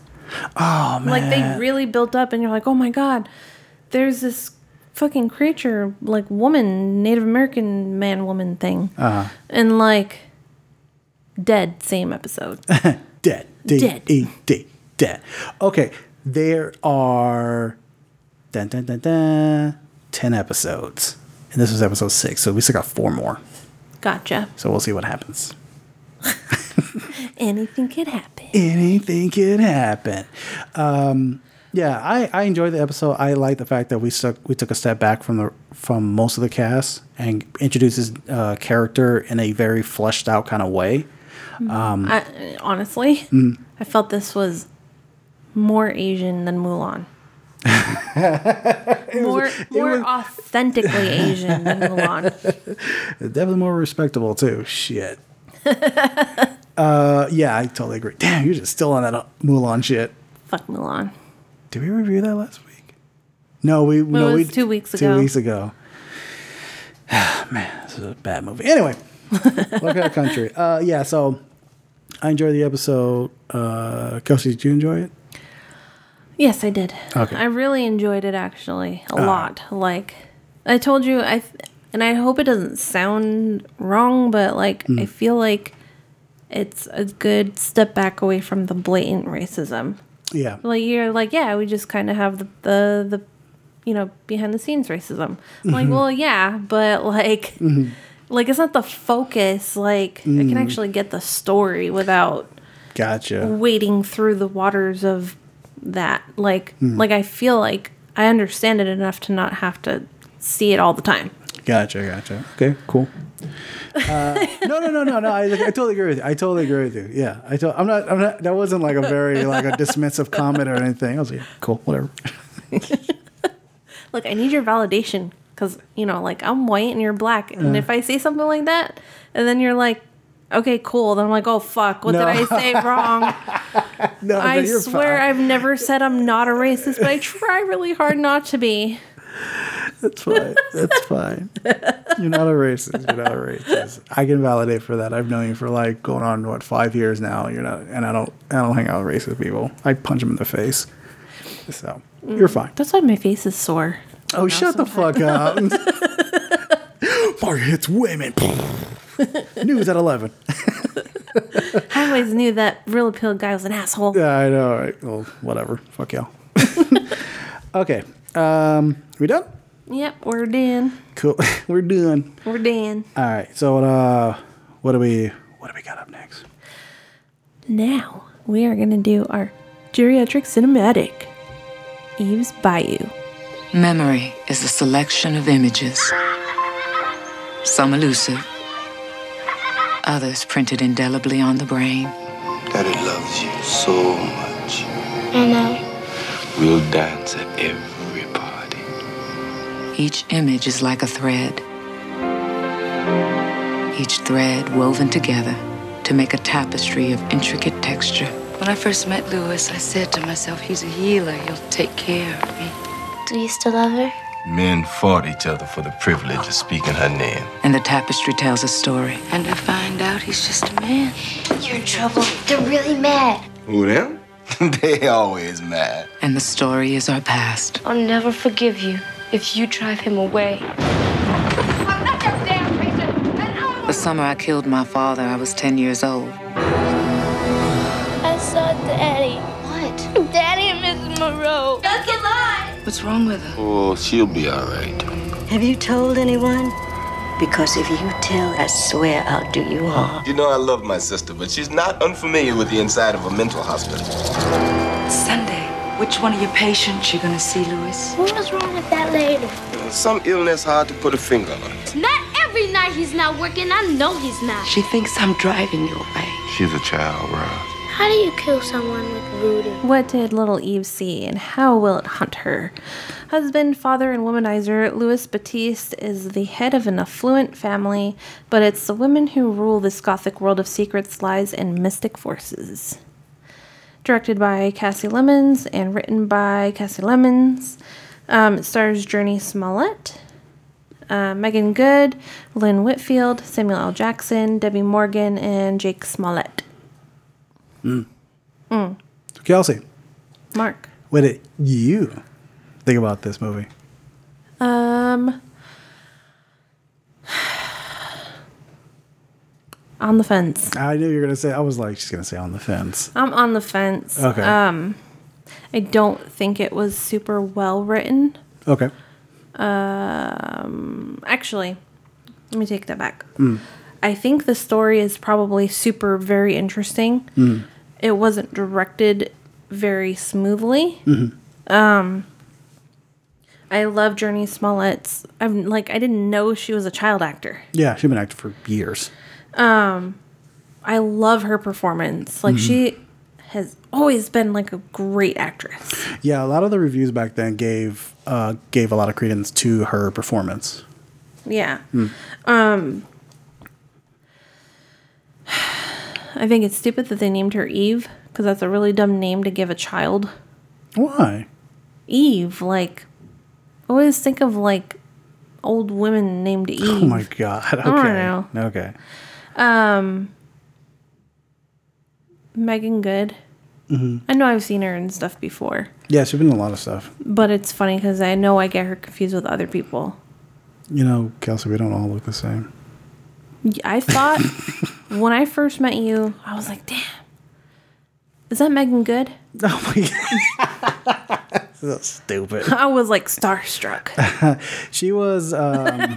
Oh man, like they really built up, and you're like, oh my god, there's this fucking creature, like woman, Native American man woman thing. Uh-huh. And like dead same episode. (laughs) Dead. D Dead. E D. Dead. Okay. There are dun, dun, dun, dun, 10 episodes. And this was episode six. So we still got four more. gotcha. So we'll see what happens. Anything could happen. anything could happen. Um, yeah, I, I enjoyed the episode. I like the fact that we stuck we took a step back from the from most of the cast and introduced his uh, character in a very fleshed out kind of way. I, honestly, Mm. I felt this was more Asian than Mulan. (laughs) more more was- authentically Asian than (laughs) Mulan. Definitely more respectable too. Shit. (laughs) uh, yeah, I totally agree. Damn, you're just still on that uh, Mulan shit. Fuck Mulan. Did we review that last week? No, we no it we was two weeks ago. Two weeks ago. (sighs) Man, this is a bad movie. Anyway, (laughs) look at country. Uh, yeah, so I enjoyed the episode. Uh, Kelsey, did you enjoy it? Yes, I did. Okay. I really enjoyed it actually a lot. Like I told you, I and I hope it doesn't sound wrong, but like I feel like it's a good step back away from the blatant racism. Yeah. Like you're like, yeah, we just kind of have the the the you know behind the scenes racism. I'm Like, mm-hmm. well, yeah, but like. Mm-hmm. Like it's not the focus. Like I can mm. actually get the story without Gotcha. wading through the waters of that like mm. like i feel like i understand it enough to not have to see it all the time Gotcha. Gotcha. Okay. Cool. Uh, no, no, no, no, no. I, I totally agree with you. I totally agree with you. Yeah. I to, I'm not. I'm not. That wasn't like a very like a dismissive comment or anything. I was like, cool, whatever. (laughs) like i need your validation because you know like i'm white and you're black and if i say something like that and then you're like okay cool then i'm like oh fuck what No. did i say wrong (laughs) No, i no, you're swear fine. i've never said i'm not a racist but i try really hard not to be That's fine. That's fine. You're not a racist. You're not a racist. I can validate for that. I've known you for like going on what five years now. You're not, and I don't. I don't hang out with racist people. I punch them in the face. So you're fine. that's why my face is sore Oh, shut the fuck up. (laughs) Mario hits women. News at eleven. (laughs) i always knew that Reel Appeal guy was an asshole Yeah, I know. Right? Well, whatever. Fuck y'all. (laughs) okay. Um, we done? Yep we're done Cool. (laughs) We're done. we're done All right. So, uh, what do we? What do we got up next? Now we are going to do our geriatric cinematic, Eve's Bayou. Memory is a selection of images, some elusive, others printed indelibly on the brain. Daddy loves you so much. I know. We'll dance at every party. Each image is like a thread, each thread woven together to make a tapestry of intricate texture. When I first met Lewis, I said to myself, he's a healer. He'll take care of me. Do you still love her? Men fought each other for the privilege of speaking her name. And the tapestry tells a story. And I find out he's just a man. You're in trouble. They're really mad. Who them? (laughs) they always mad. And the story is our past. I'll never forgive you if you drive him away. The summer I killed my father, I was 10 years old. I saw Daddy. What? Daddy and Mrs. Moreau. That's a lie. What's wrong with her? Oh, she'll be all right. Have you told anyone? Because if you tell, I swear I'll do you harm. You know I love my sister, but she's not unfamiliar with the inside of a mental hospital. Sunday. Which one of your patients you're gonna see, Lewis? What was wrong with that lady? Some illness hard to put a finger on. Not every night he's not working. I know he's not. She thinks I'm driving you away. She's a child, Rob. How do you kill someone with voodoo? What did little Eve see, and how will it hunt her? Husband, father, and womanizer, Louis Batiste is the head of an affluent family, but it's the women who rule this gothic world of secrets, lies, and mystic forces. Directed by Kasi Lemmons and written by Kasi Lemmons. Um, it stars Jurnee Smollett, uh, Meagan Good, Lynn Whitfield, Samuel L. Jackson, Debbie Morgan, and Jake Smollett. Kelsey, Mark. what did you think about this movie? Um, on the fence. I knew you were gonna say. I was like, she's gonna say on the fence. I'm on the fence. Okay. Um, I don't think it was super well written. Okay. Um, actually, let me take that back. Mm. I think the story is probably super very interesting. Mm. It wasn't directed very smoothly. Mhm. Um, I love Jurnee Smollett's. I'm like I didn't know she was a child actor. Yeah, she's been acting for years. Um, I love her performance. Like Mhm. she has always been like a great actress. Yeah, a lot of the reviews back then gave uh, gave a lot of credence to her performance. Yeah. Mm. Um, I think it's stupid that they named her Eve because that's a really dumb name to give a child. Why? Eve, like, always think of like old women named Eve. Oh my god. Okay. I don't know. Okay. Um, Meagan Good. hmm I know I've seen her and stuff before, Yeah, she's been in a lot of stuff. but it's funny because I know I get her confused with other people. You know, Kelsey, we don't all look the same. I thought (laughs) when I first met you, I was like, damn, is that Meagan Good? (laughs) Oh my god. (laughs) so stupid. I was like starstruck. she was um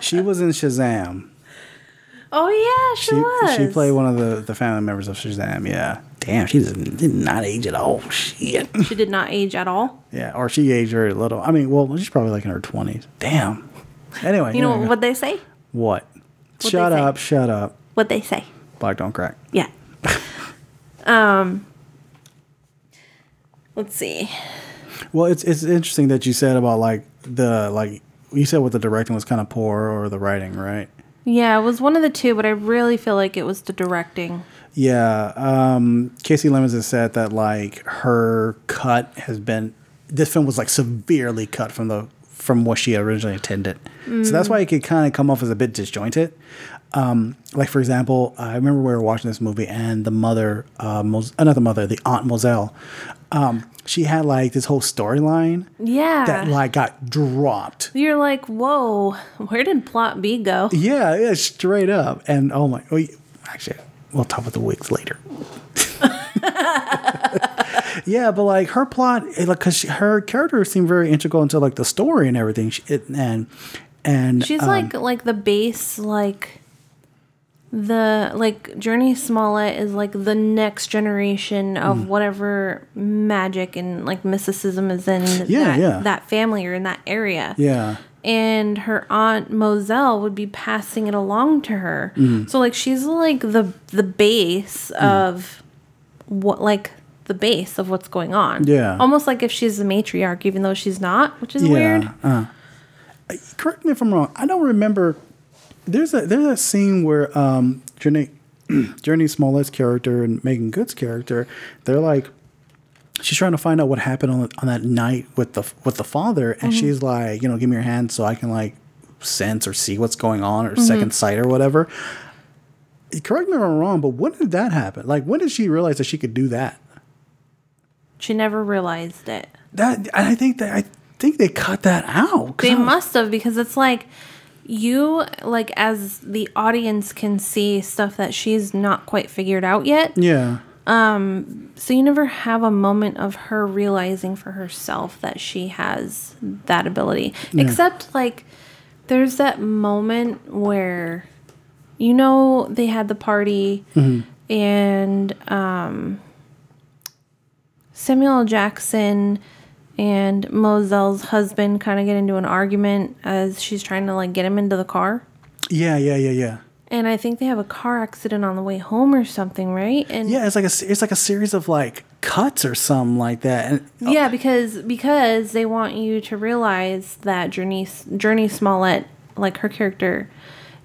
she was in Shazam. Oh yeah, she, She was. she played one of the, the family members of Shazam, yeah. Damn, she did not age at all. Shit. She did not age at all. (laughs) Yeah, or she aged very little. I mean, well, she's probably like in her twenties. Damn. Anyway, You know what they say? what? they Shut say? up, shut up. What they say? Black don't crack. Yeah. (laughs) um. Let's see. Well, it's it's interesting that you said about like the like you said what the directing was kind of poor or the writing, right? Yeah, it was one of the two, but I really feel like it was the directing. Yeah. Um, Kasi Lemmons has said that like her cut has been this film was like severely cut from the from what she originally intended. So that's Mm. why it could kind of come off as a bit disjointed. Um, like for example, I remember we were watching this movie and the mother, uh, Mos- mother, the aunt Mozelle, um, she had like this whole storyline Yeah. that like got dropped. You're like, whoa, where did plot B go? Yeah, yeah, straight up. And oh my, oh, actually, we'll talk about the wigs later. (laughs) yeah, but like her plot, it, like, cause she, her character seemed very integral into like the story and everything. She, it, and and She's um, like like the base, like the like Jurnee Smollett is like the next generation of Mm. whatever magic and like mysticism is in Yeah, that, yeah. that family or in that area. yeah, And her aunt Mozelle would be passing it along to her. Mhm. So like she's like the the base Mm. of what like the base of what's going on. Yeah. Almost like if she's the matriarch, even though she's not, which is yeah. weird. Uh, correct me if I'm wrong. I don't remember. There's a there's a scene where um Jurnee (clears throat) Jurnee Smollett's character and Meagan Good's character, they're like she's trying to find out what happened on on that night with the with the father, and Mhm. she's like, you know, give me your hand so I can like sense or see what's going on or Mhm. second sight or whatever. Correct me if I'm wrong, but when did that happen? Like, when did she realize that she could do that? She never realized it. That and I think that I think they cut that out. They must have because it's like you like as the audience can see stuff that she's not quite figured out yet. Yeah. Um so you never have a moment of her realizing for herself that she has that ability. Yeah. Except like there's that moment where you know they had the party Mhm. and um Samuel Jackson and Mozelle's husband kind of get into an argument as she's trying to like get him into the car. Yeah, yeah, yeah, yeah. And I think they have a car accident on the way home or something, right? And Yeah, it's like a it's like a series of like cuts or something like that. And yeah, because because they want you to realize that Jurnee Jurnee Smollett, like her character,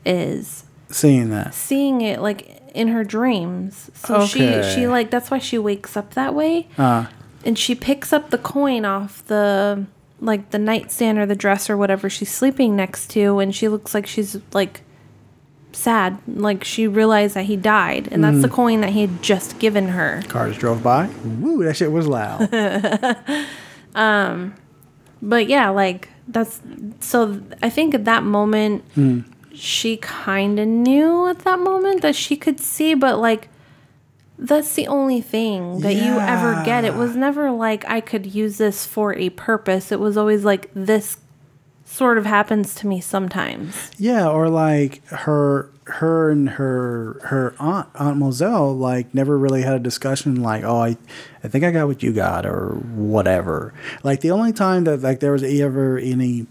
is seeing that. seeing it like in her dreams. So she she like that's why she wakes up that way. Uh, and she picks up the coin off the like the nightstand or the dresser whatever she's sleeping next to and she looks like she's like sad like she realized that he died and that's the Mm. coin that he had just given her cars drove by. Woo, that shit was loud. (laughs) um but yeah like that's so I think at that moment she kind of knew at that moment that she could see but like that's the only thing that you ever get. It was never like I could use this for a purpose. It was always like this sort of happens to me sometimes. Yeah, or like her her and her her aunt Aunt Mozelle like never really had a discussion like, oh I I think I got what you got or whatever. Like the only time that like there was ever any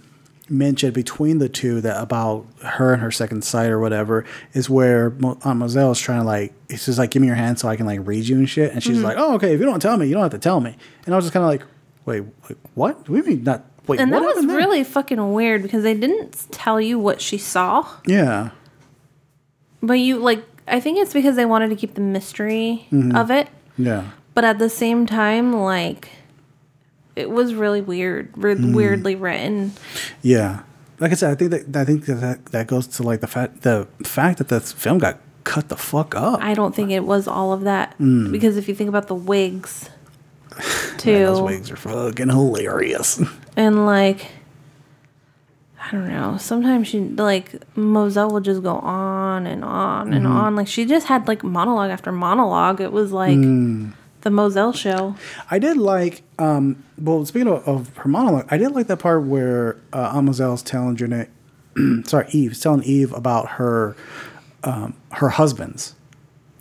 mention between the two that about her and her second sight or whatever is where Aunt Mozelle is trying to like it's just like give me your hand so I can like read you and shit. And she's Mhm. like oh okay if you don't tell me you don't have to tell me. And I was just kind of like wait wait what? Do we mean not wait and what that was really fucking weird because they didn't tell you what she saw. Yeah. But you like I think it's because they wanted to keep the mystery Mhm. of it. Yeah. But at the same time like it was really weird re- Mm. weirdly written Yeah, like I said, I think that I think that that, goes to like the fact the fact that this film got cut the fuck up. i don't think it was all of that Mm. because if you think about the wigs (laughs) Man, too those wigs are fucking hilarious. (laughs) and like i don't know sometimes she like mozelle will just go on and on and Mhm. on like she just had like monologue after monologue it was like Mm. The mozelle show I did like, um, well, speaking of, of her monologue, I did like that part where uh, Mozelle's telling Jeanette, (clears throat) sorry, Eve, Eve's telling Eve about her, um, her husbands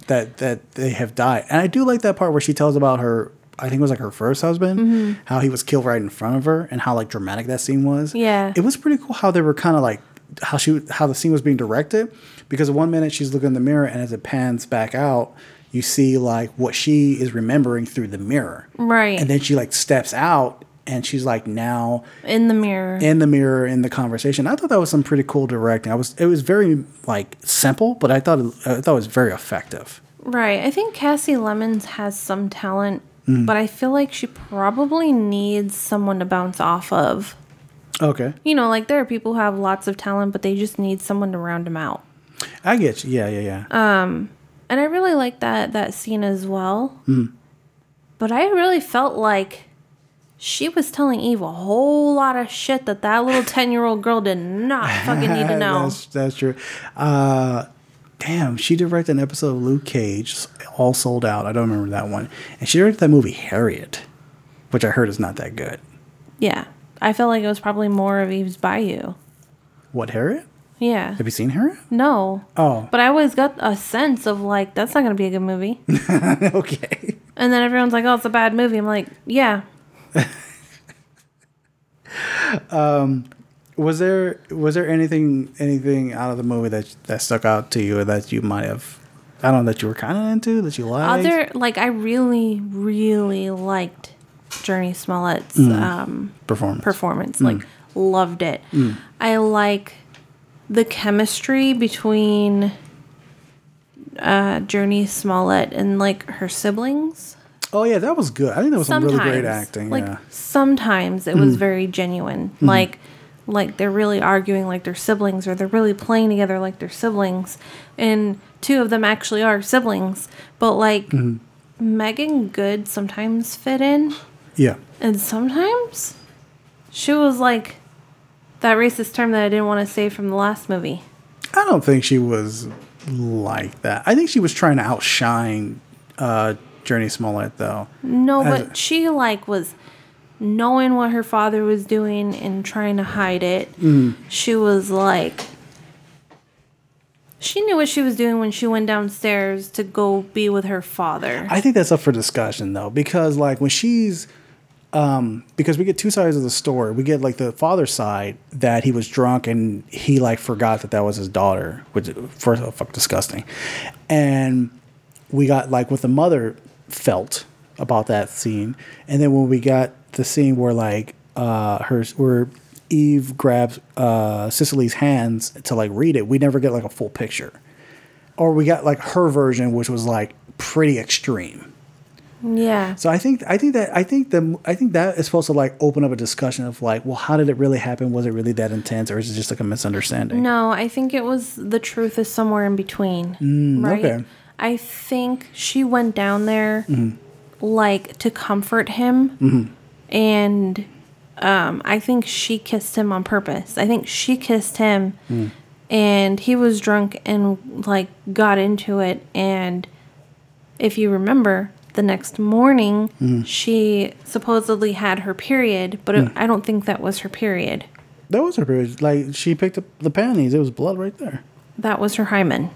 that that they have died, and I do like that part where she tells about her. I think it was like her first husband, Mhm. how he was killed right in front of her, and how like dramatic that scene was. Yeah. it was pretty cool how they were kind of like how she how the scene was being directed because one minute she's looking in the mirror, and as it pans back out, you see like what she is remembering through the mirror. right And then she like steps out and she's like now in the mirror in the mirror in the conversation. I thought that was some pretty cool directing. I was it was very like simple, but I thought it, I thought it was very effective. Right. I think Kasi Lemmons has some talent, Mm. but I feel like she probably needs someone to bounce off of. Okay. You know, like there are people who have lots of talent, but they just need someone to round them out. I get you. Yeah, yeah, yeah. Um, and I really like that that scene as well. Mm. But I really felt like she was telling Eve a whole lot of shit that that little (laughs) ten year old girl did not (laughs) fucking need to know. that's, that's true. Uh, damn, she directed an episode of Luke Cage, all sold out. I don't remember that one. And she directed that movie Harriet, which I heard is not that good. yeah, I felt like it was probably more of Eve's Bayou. What Harriet? Yeah. Have you seen her? No. Oh, But I always got a sense of like that's not gonna be a good movie. (laughs) okay. And then everyone's like, "Oh, it's a bad movie." I'm like, "Yeah, (laughs) Um, was there was there anything anything out of the movie that that stuck out to you or that you might have I don't know that you were kind of into that you liked? Other like I really, really liked Jurnee Smollett's Mm. um, Performance. Performance, Mm. like loved it. Mm. I like the chemistry between uh, Jurnee Smollett and like her siblings. Oh yeah, that was good. I think that was some really great acting. like yeah. sometimes it was Mm. very genuine. Mhm. Like like they're really arguing like they're siblings or they're really playing together like they're siblings. And two of them actually are siblings. But like Mhm. Meagan Good sometimes fit in Yeah. and sometimes she was like that racist term that I didn't want to say from the last movie. I don't think she was like that. I think she was trying to outshine uh, Jurnee Smollett though. No, As- but she like was knowing what her father was doing and trying to hide it. Mhm. She was like she knew what she was doing when she went downstairs to go be with her father. I think that's up for discussion though, because like when she's um because we get two sides of the story. We get like the father's side that he was drunk and he like forgot that that was his daughter, which first of all, fuck disgusting. And we got like what the mother felt about that scene. And then when we got the scene where like uh her where Eve grabs uh Cicely's hands to like read it, we never get like a full picture. Or we got like her version, which was like pretty extreme. Yeah. So I think I think that I think the I think that is supposed to like open up a discussion of like, well, how did it really happen? Was it really that intense, or is it just like a misunderstanding? No, I think it was the truth is somewhere in between. Mm, right? okay. I think she went down there Mhm. like to comfort him Mhm. and um, I think she kissed him on purpose. I think she kissed him, and he was drunk and like got into it. And if you remember, the next morning mm. she supposedly had her period, but it, mm. I don't think that was her period. That was her period. Like she picked up the panties. It was blood right there. That was her hymen.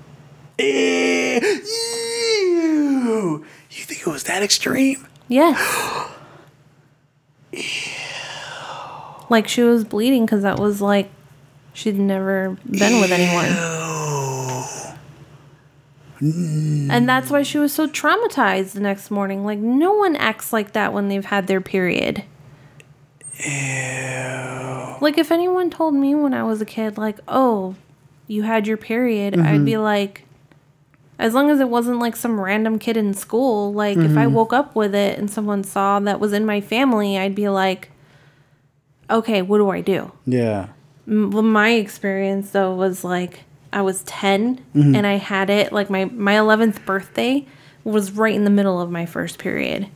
Eh, ew. You think it was that extreme? Yes. (gasps) like she was bleeding because that was like she'd never been with anyone. Mm. And that's why she was so traumatized the next morning. Like no one acts like that when they've had their period. Ew. Like if anyone told me when I was a kid, like, oh, you had your period, I'd mm-hmm. be like, as long as it wasn't like some random kid in school, like if I mm-hmm. woke up with it and someone saw that was in my family, I'd be like, okay, what do I do? Yeah. My experience though was like I was 10 mm-hmm. and I had it like my my 11th birthday was right in the middle of my first period.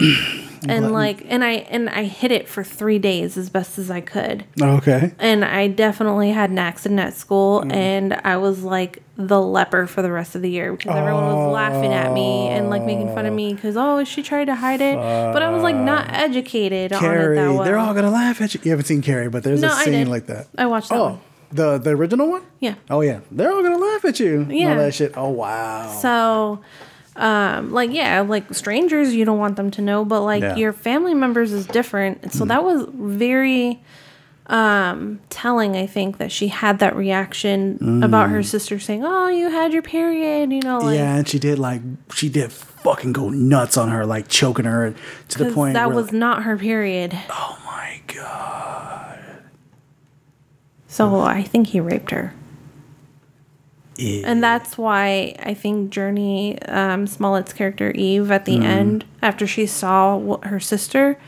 (clears throat) and like and I and I hid it for 3 days as best as I could. Okay. And I definitely had an accident at school mm. and I was like the leper for the rest of the year because everyone was laughing at me and like making fun of me oh. because oh she tried to hide it but I was like not educated on it Carrie, that well. they're all gonna laugh at you. You haven't seen Carrie, but there's No, a scene like that. I watched that Oh, one. The the original one. Yeah. Oh yeah, they're all gonna laugh at you. Yeah. All that shit. Oh wow. So, um, like yeah, like strangers, you don't want them to know, but like Yeah. your family members is different. So that was very um telling i think that she had that reaction about her sister saying oh you had your period you know like yeah, and she did like she did fucking go nuts on her, like choking her to the point that was like, not her period oh my god. So i think he raped her Yeah. and that's why i think jurnee um, smollett's character eve at Mm. the end after she saw her sister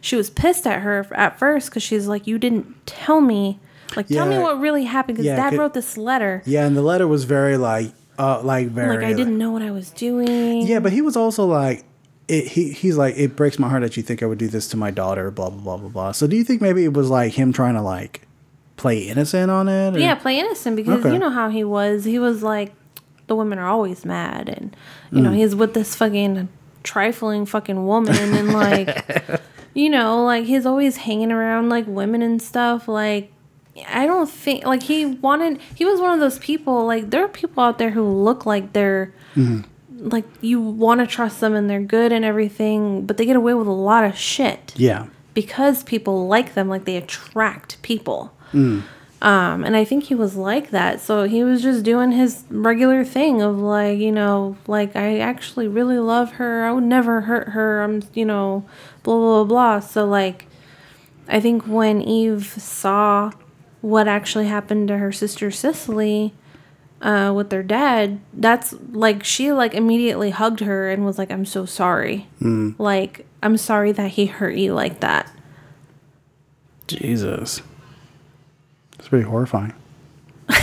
she was pissed at her at first because she's like you didn't tell me like tell me what really happened because Yeah, dad wrote this letter Yeah, and the letter was very like uh like very like i didn't know what i was doing Yeah, but he was also like, it, he he's like, it breaks my heart that you think I would do this to my daughter. Blah blah blah blah blah. So do you think maybe it was like him trying to like play innocent on it? or- Yeah, play innocent because Okay. you know how he was. He was like, the women are always mad, and you know Mm. he's with this fucking trifling fucking woman, and like, (laughs) you know, like he's always hanging around like women and stuff. Like, I don't think like he wanted. He was one of those people. Like there are people out there who look like they're. Like you want to trust them and they're good and everything, but they get away with a lot of shit Yeah. because people like them, like they attract people. Mm. Um, and I think he was like that. So he was just doing his regular thing of like, you know, like I actually really love her. I would never hurt her. I'm, you know, blah blah blah. blah. So like, I think when Eve saw what actually happened to her sister Cicely uh, with their dad, that's like she like immediately hugged her and was like, "I'm so sorry. Mm. Like I'm sorry that he hurt you like that." Jesus. It's pretty horrifying. (laughs)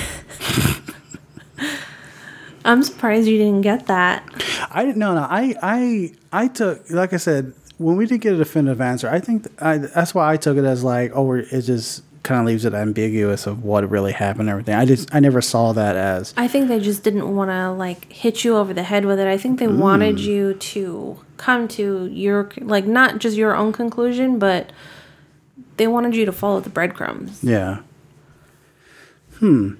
I'm surprised you didn't get that. I didn't. No, no. I, I, I took. Like I said, when we didn't get a definitive answer, I think th- I, that's why I took it as like, oh, it just kind of leaves it ambiguous of what really happened and everything. I just, I never saw that as. I think they just didn't want to like hit you over the head with it. I think they wanted you to come to your like not just your own conclusion, but they wanted you to follow the breadcrumbs. Yeah. Hmm.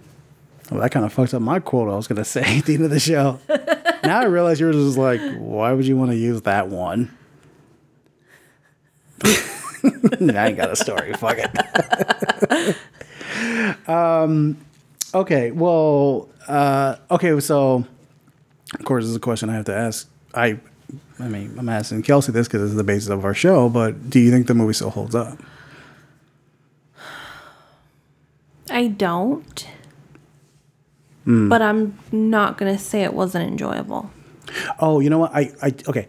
Well, that kind of fucked up my quote. I was gonna (laughs) say at the end of the show. now I realize yours is like, why would you want to use that one? (laughs) I ain't got a story. Fuck it. (laughs) um. Okay. Well. Uh. Okay. So, of course, this is a question I have to ask. I. I mean, I'm asking Kelsey this because this is the basis of our show. But do you think the movie still holds up? I don't. Hmm. But I'm not gonna say it wasn't enjoyable. Oh, you know what? I, I okay.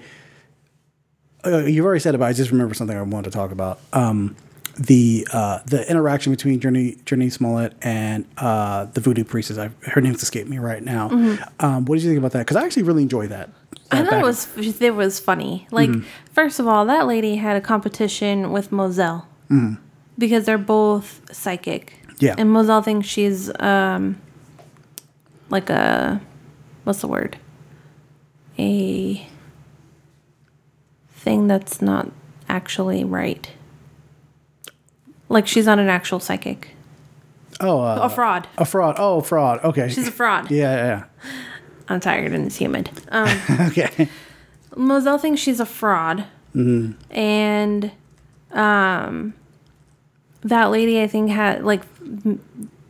Uh, you've already said it, but I just remember something I wanted to talk about. Um, the uh, the interaction between Jurnee Jurnee Smollett and uh, the voodoo priestess. I, her name's escaped me right now. Um, what did you think about that? Because I actually really enjoyed that. I thought it was it was funny. Like Mhm. first of all, that lady had a competition with Mozelle. Mhm. because they're both psychic. Yeah. And Mozelle thinks she's um like a what's the word? A thing that's not actually right. Like she's not an actual psychic. Oh, uh, a fraud. A fraud. Oh, fraud. Okay. She's a fraud. Yeah, yeah, I'm tired and it's humid. Um, (laughs) okay. Mozelle thinks she's a fraud. hmm and um that lady i think had like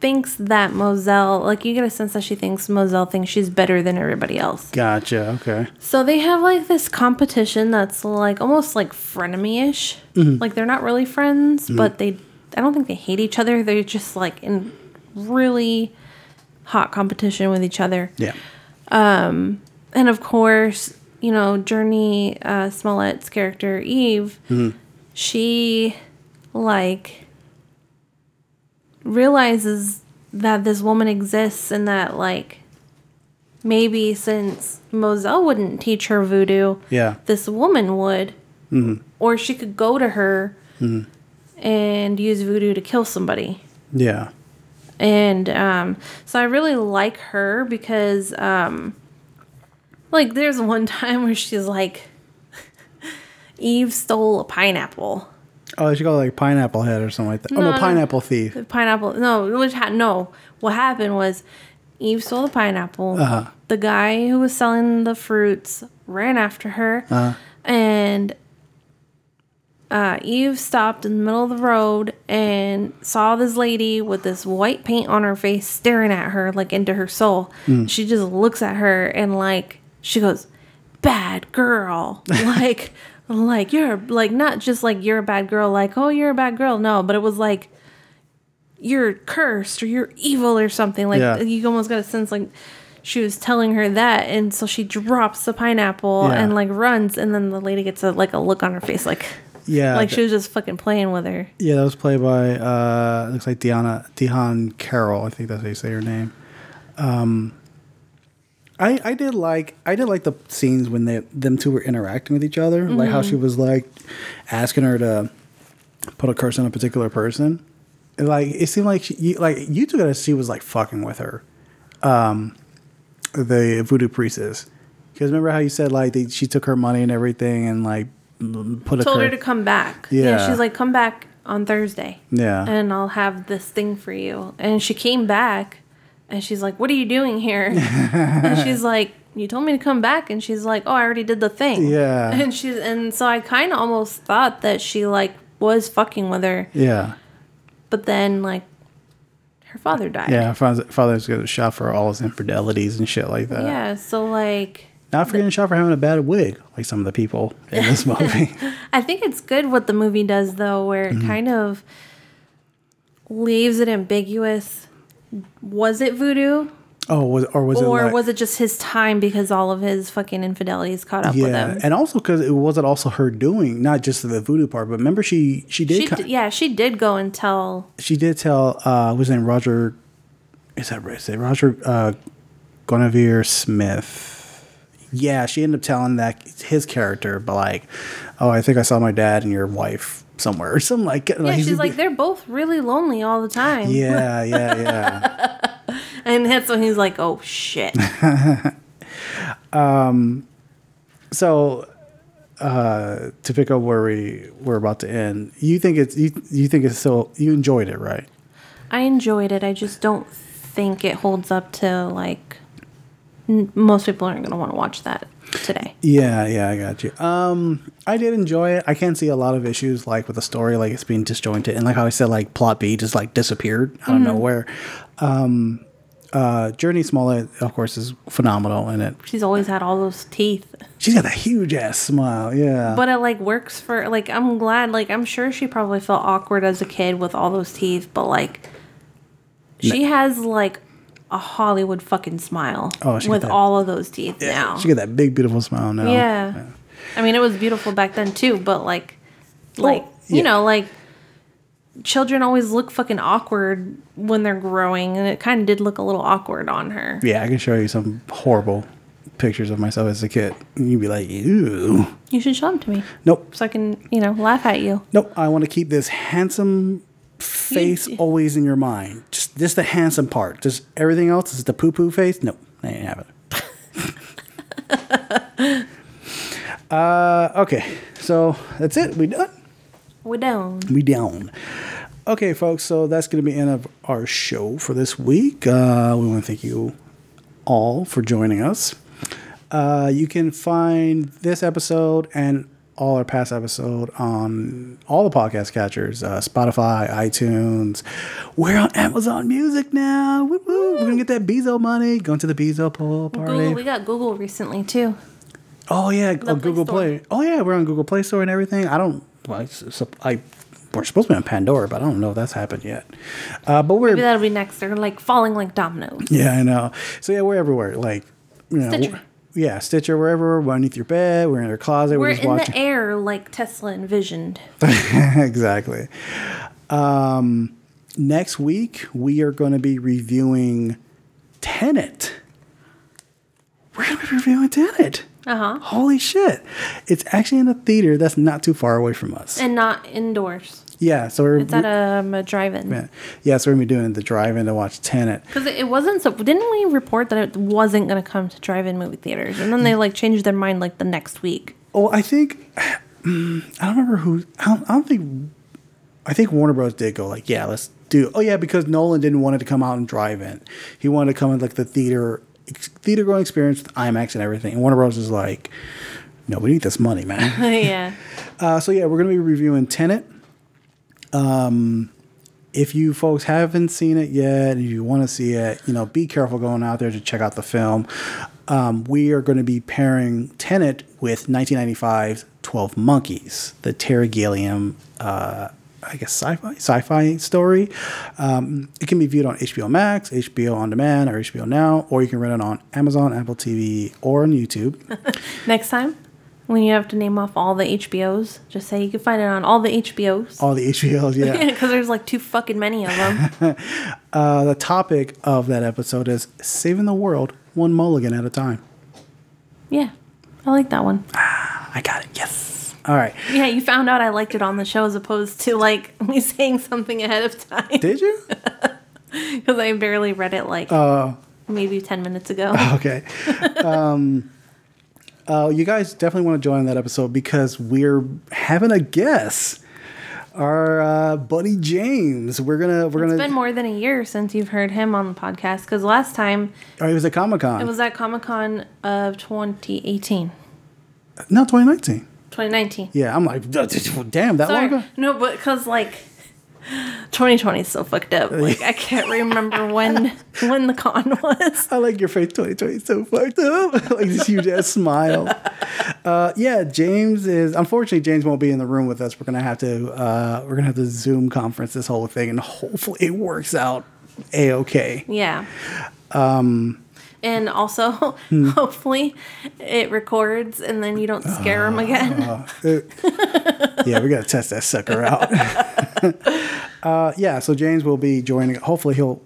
thinks that mozelle like you get a sense that she thinks mozelle thinks she's better than everybody else Gotcha. Okay. so they have like this competition that's like almost like frenemy-ish Mhm. like they're not really friends Mhm. but they i don't think they hate each other they're just like in really hot competition with each other Yeah. um, and of course, you know, Jurnee uh, Smollett's character Eve, Mhm. she like realizes that this woman exists and that like maybe since Mozelle wouldn't teach her voodoo, Yeah. this woman would, hmm or she could go to her hmm and use voodoo to kill somebody. Yeah. And um, so I really like her because, um, like, there's one (laughs) time where she's like, (laughs) Eve stole a pineapple. Oh, she called it like pineapple head or something like that. oh no, No, no. pineapple thief. The pineapple. No, which ha- no. What happened was Eve stole the pineapple. Uh-huh. The guy who was selling the fruits ran after her, Uh, and uh, Eve stopped in the middle of the road and saw this lady with this white paint on her face staring at her like into her soul. Mm. She just looks at her and like she goes, "Bad girl," (laughs) like. Like you're like not just like you're a bad girl, like oh you're a bad girl. No, but it was like you're cursed or you're evil or something. Like Yeah. you almost got a sense like she was telling her that, and so she drops the pineapple Yeah. and like runs, and then the lady gets a like a look on her face, like Yeah, like th- she was just fucking playing with her. Yeah, that was played by uh looks like Deanna Diahann Carroll. I think that's how you say her name. Um I I did like I did like the scenes when they them two were interacting with each other. Like how Mhm. she was like asking her to put a curse on a particular person. Like it seemed like she, you, like you took it as she was like fucking with her. Um the voodoo priestess. Because remember how you said like they, she took her money and everything and like put a Told her to come back. Yeah. she's like, come back on Thursday. Yeah. and I'll have this thing for you. And she came back, and she's like, "What are you doing here?" (laughs) and she's like, "You told me to come back." And she's like, "Oh, I already did the thing." Yeah. And she's and so I kind of almost thought that she like was fucking with her, Yeah. but then like her father died. Yeah, father, father's getting shot for all his infidelities and shit like that. Yeah. So like. Not for getting shot for having a bad wig, like some of the people in (laughs) this movie. I think it's good what the movie does though, where it Mhm. kind of leaves it ambiguous. Was it voodoo? oh, was or was or it like, was it just his time because all of his fucking infidelities caught up with yeah, him? and also because it wasn't also her doing, not just the voodoo part, but remember she she did She ki- d- yeah, she did go and tell. she did tell uh his name Roger is that right? Is it Roger uh Guenveur Smith? Yeah, she ended up telling that his character, but like, oh, I think I saw my dad and your wife somewhere or something like. Yeah, he's she's like they're both really lonely all the time. yeah, (laughs) yeah, yeah. and that's when he's like, "Oh shit." (laughs) um, so uh, to pick up where we we're about to end, you think it's you, you think it's so you enjoyed it, right? I enjoyed it. I just don't think it holds up to like n- most people aren't going to want to watch that today. Yeah, yeah, I got you. Um, I did enjoy it. I can't see a lot of issues like with the story, like it's being disjointed, and like how I said, like plot B just like disappeared out of Mhm. nowhere. Um, uh, Jurnee Smollett, of course, is phenomenal in it. She's always had all those teeth. She's got a huge ass smile. Yeah, But it like works for like I'm glad like I'm sure she probably felt awkward as a kid with all those teeth, but like she has like a Hollywood fucking smile Oh, with all of those teeth now. she got that big beautiful smile now. Yeah. I mean, it was beautiful back then too, but like, like you yeah. know, like children always look fucking awkward when they're growing, and it kind of did look a little awkward on her. Yeah, I can show you some horrible pictures of myself as a kid. You'd be like, ew. You should show them to me Nope. so I can, you know, laugh at you. Nope. I want to keep this handsome face always in your mind. Just just the handsome part. Just everything else is the poo poo face. No, I ain't have it. (laughs) uh, okay. So that's it. We done. We're down. We down. Okay, folks. So that's going to be the end of our show for this week. Uh, we want to thank you all for joining us. Uh, you can find this episode and all our past episode on all the podcast catchers, uh, Spotify, iTunes. We're on Amazon Music now. Woo woo. We're gonna get that Bezo money. Going to the Bezo pool party. Google, we got Google recently too. Oh yeah, Play Google Store. Play. Oh yeah, we're on Google Play Store and everything. I don't. It's- I we're supposed to be on Pandora, but I don't know if that's happened yet. Uh, but we're Maybe that'll be next. They're like falling like dominoes. yeah, I know. So yeah, we're everywhere. Like you know, yeah, Stitcher wherever. We're underneath your bed. We're in your closet. We're, We're just in watching. the (laughs) air like Tesla envisioned. exactly. Um, next week we are going to be reviewing Tenet. We're going to be reviewing Tenet. Uh huh. Holy shit! It's actually in a theater that's not too far away from us. And not indoors. Yeah, so we're It's at um, a drive-in. yeah, yeah, so we're gonna be doing the drive-in to watch Tenet. Because it wasn't so. Didn't we report that it wasn't going to come to drive-in movie theaters, and then they like changed their mind like the next week? Oh, I think (sighs) I don't remember who. I don't, I don't think. I think Warner Bros. did go like, yeah, let's do. Oh yeah, because Nolan didn't want it to come out and drive-in. He wanted to come in like the theater theater going experience with IMAX and everything. And Warner Bros. is like, no, we need this money, man. (laughs) yeah. (laughs) Uh, so yeah, we're gonna be reviewing Tenet. Um, if you folks haven't seen it yet, if you want to see it, you know, be careful going out there to check out the film. Um, we are going to be pairing Tenet with 1995's 12 Monkeys, the Terry Gilliam, uh, I guess sci-fi sci-fi story. Um, it can be viewed on HBO Max, HBO On Demand, or HBO Now, or you can rent it on Amazon, Apple TV, or on YouTube. (laughs) Next time, when you have to name off all the HBOs, just say you can find it on all the HBOs. All the HBOs, yeah. (laughs) Because there's like too fucking many of them. (laughs) uh, the topic of that episode is saving the world one mulligan at a time. yeah, I like that one. Ah, I got it. Yes. All right. Yeah, you found out I liked it on the show as opposed to like (laughs) me saying something ahead of time. Did you? Because I barely read it like Uh, maybe 10 minutes ago. okay. Um, uh, you guys definitely want to join that episode because we're having a guest. Our uh, buddy James. We're gonna we're It's gonna. It's been more than a year since you've heard him on the podcast because last time oh, he was at Comic Con. it was at Comic Con of 2018, no 2019. 2019. Yeah, I'm like, damn, that long ago. No, but because like 2020 is so fucked up. Like I can't remember when (laughs) when the con was. I like your face. 2020 is so fucked up. (laughs) like this huge ass smile. Uh, yeah, James is. Unfortunately, James won't be in the room with us. We're gonna have to. Uh, we're gonna have to Zoom conference this whole thing, and hopefully it works out a okay. Yeah. Um, And also, Hmm. (laughs) hopefully, it records and then you don't scare him again. uh, yeah, we gotta test that sucker out. Uh, yeah, so James will be joining. Hopefully, he'll.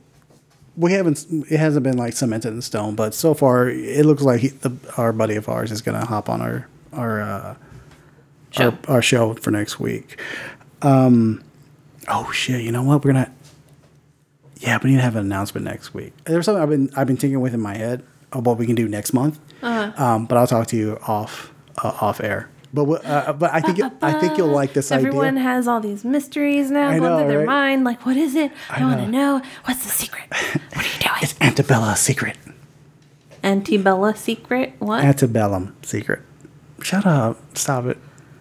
We haven't. It hasn't been like cemented in stone, but so far it looks like he, the, our buddy of ours is gonna hop on our our uh, Show. our our show for next week. Um, oh shit! You know what? We're gonna. Yeah, we need to have an announcement next week. There's something I've been I've been thinking with in my head of what we can do next month. Uh-huh. Um, but I'll talk to you off uh, off air. But uh, but I think I think you'll like this idea. Everyone idea. has all these mysteries now I going know, through their right? mind. Like, what is it? I, I want to know. What's the secret? What are you doing? It's Antebella secret. Antebella secret? What? Antebellum secret. Shut up. Stop it.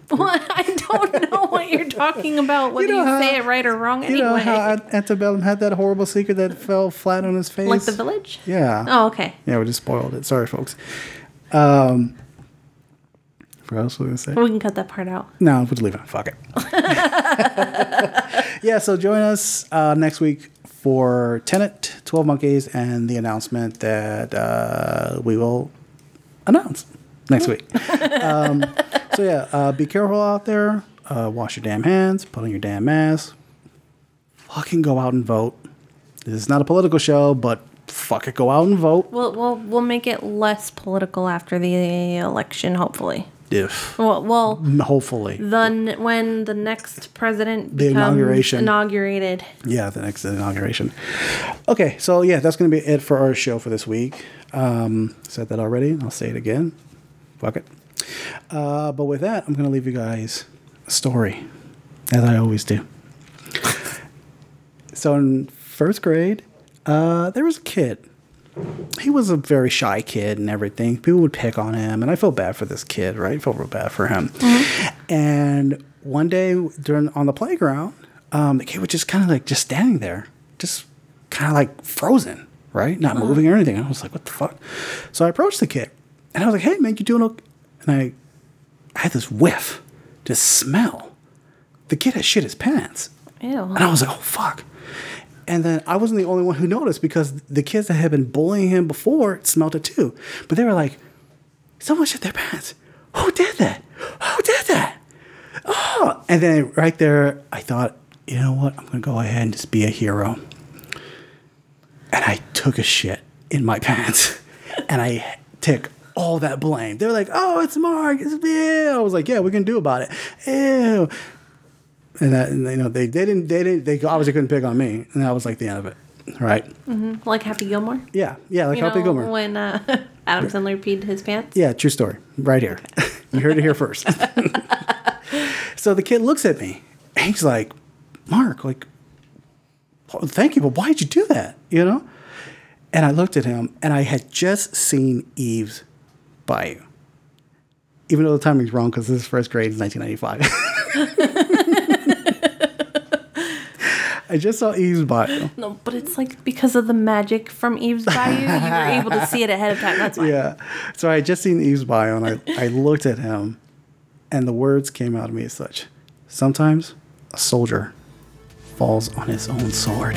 what? (laughs) I don't know what you're talking about. Whether you, know how- say it right or wrong. You Anyway, know how Antebellum had that horrible secret that fell flat on his face? like the village. Yeah. Oh, okay. Yeah, we just spoiled it. Sorry, folks. Um, what else was I going to say? We can cut that part out. No, we'll just leave it. Fuck it. (laughs) yeah, so join us uh, next week for Tenet, 12 Monkeys, and the announcement that uh, we will announce next week. (laughs) um, so, yeah, uh, be careful out there. Uh, wash your damn hands. Put on your damn mask. Fucking go out and vote. This is not a political show, but fuck it, go out and vote. We'll, we'll, we'll make it less political after the election, hopefully. If Well, well hopefully, the, when the next president The inauguration. inaugurated. yeah, the next inauguration. Okay, so yeah, that's gonna be it for our show for this week. Um, said that already. I'll say it again. Fuck it. Uh, but with that, I'm gonna leave you guys a story, as I always do. so in first grade, uh, there was a kid. He was a very shy kid and everything. People would pick on him, and I felt bad for this kid, right? I felt real bad for him. And one day during on the playground, um, the kid was just kind of like just standing there, just kind of like frozen, right? Not moving or anything. I was like, what the fuck? So I approached the kid, and I was like, hey man, you doing okay? And I, I had this whiff, this smell. The kid had shit his pants. Ew. And I was like, oh, fuck. And then I wasn't the only one who noticed because the kids that had been bullying him before smelled it too. But they were like, someone shit their pants. Who did that? Who did that? Oh. And then right there, I thought, you know what? I'm going to go ahead and just be a hero. And I took a shit in my (laughs) pants. and I took all that blame. They were like, oh, it's Mark. It's me. I was like, yeah, we can do about it. Ew and that and, you know they, they didn't they didn't they obviously couldn't pick on me. And that was like the end of it. Right. Hmm Like Happy Gilmore. yeah. Yeah like you Happy know, Gilmore. when uh, (laughs) Adam Sandler peed his pants. yeah true story. Right here. (laughs) You heard it here first. (laughs) So the kid looks at me and he's like Mark like "Oh, thank you but why'd you do that? You know? And I looked at him and I had just seen Eve's Bayou even though the timing's wrong because this is first grade in 1995 I just saw Eve's Bayou No, but it's like because of the magic from Eve's Bayou, you were (laughs) able to see it ahead of time. That's why. Yeah. So I had just seen Eve's Bayou and I, I looked at him and the words came out of me as such. Sometimes a soldier falls on his own sword.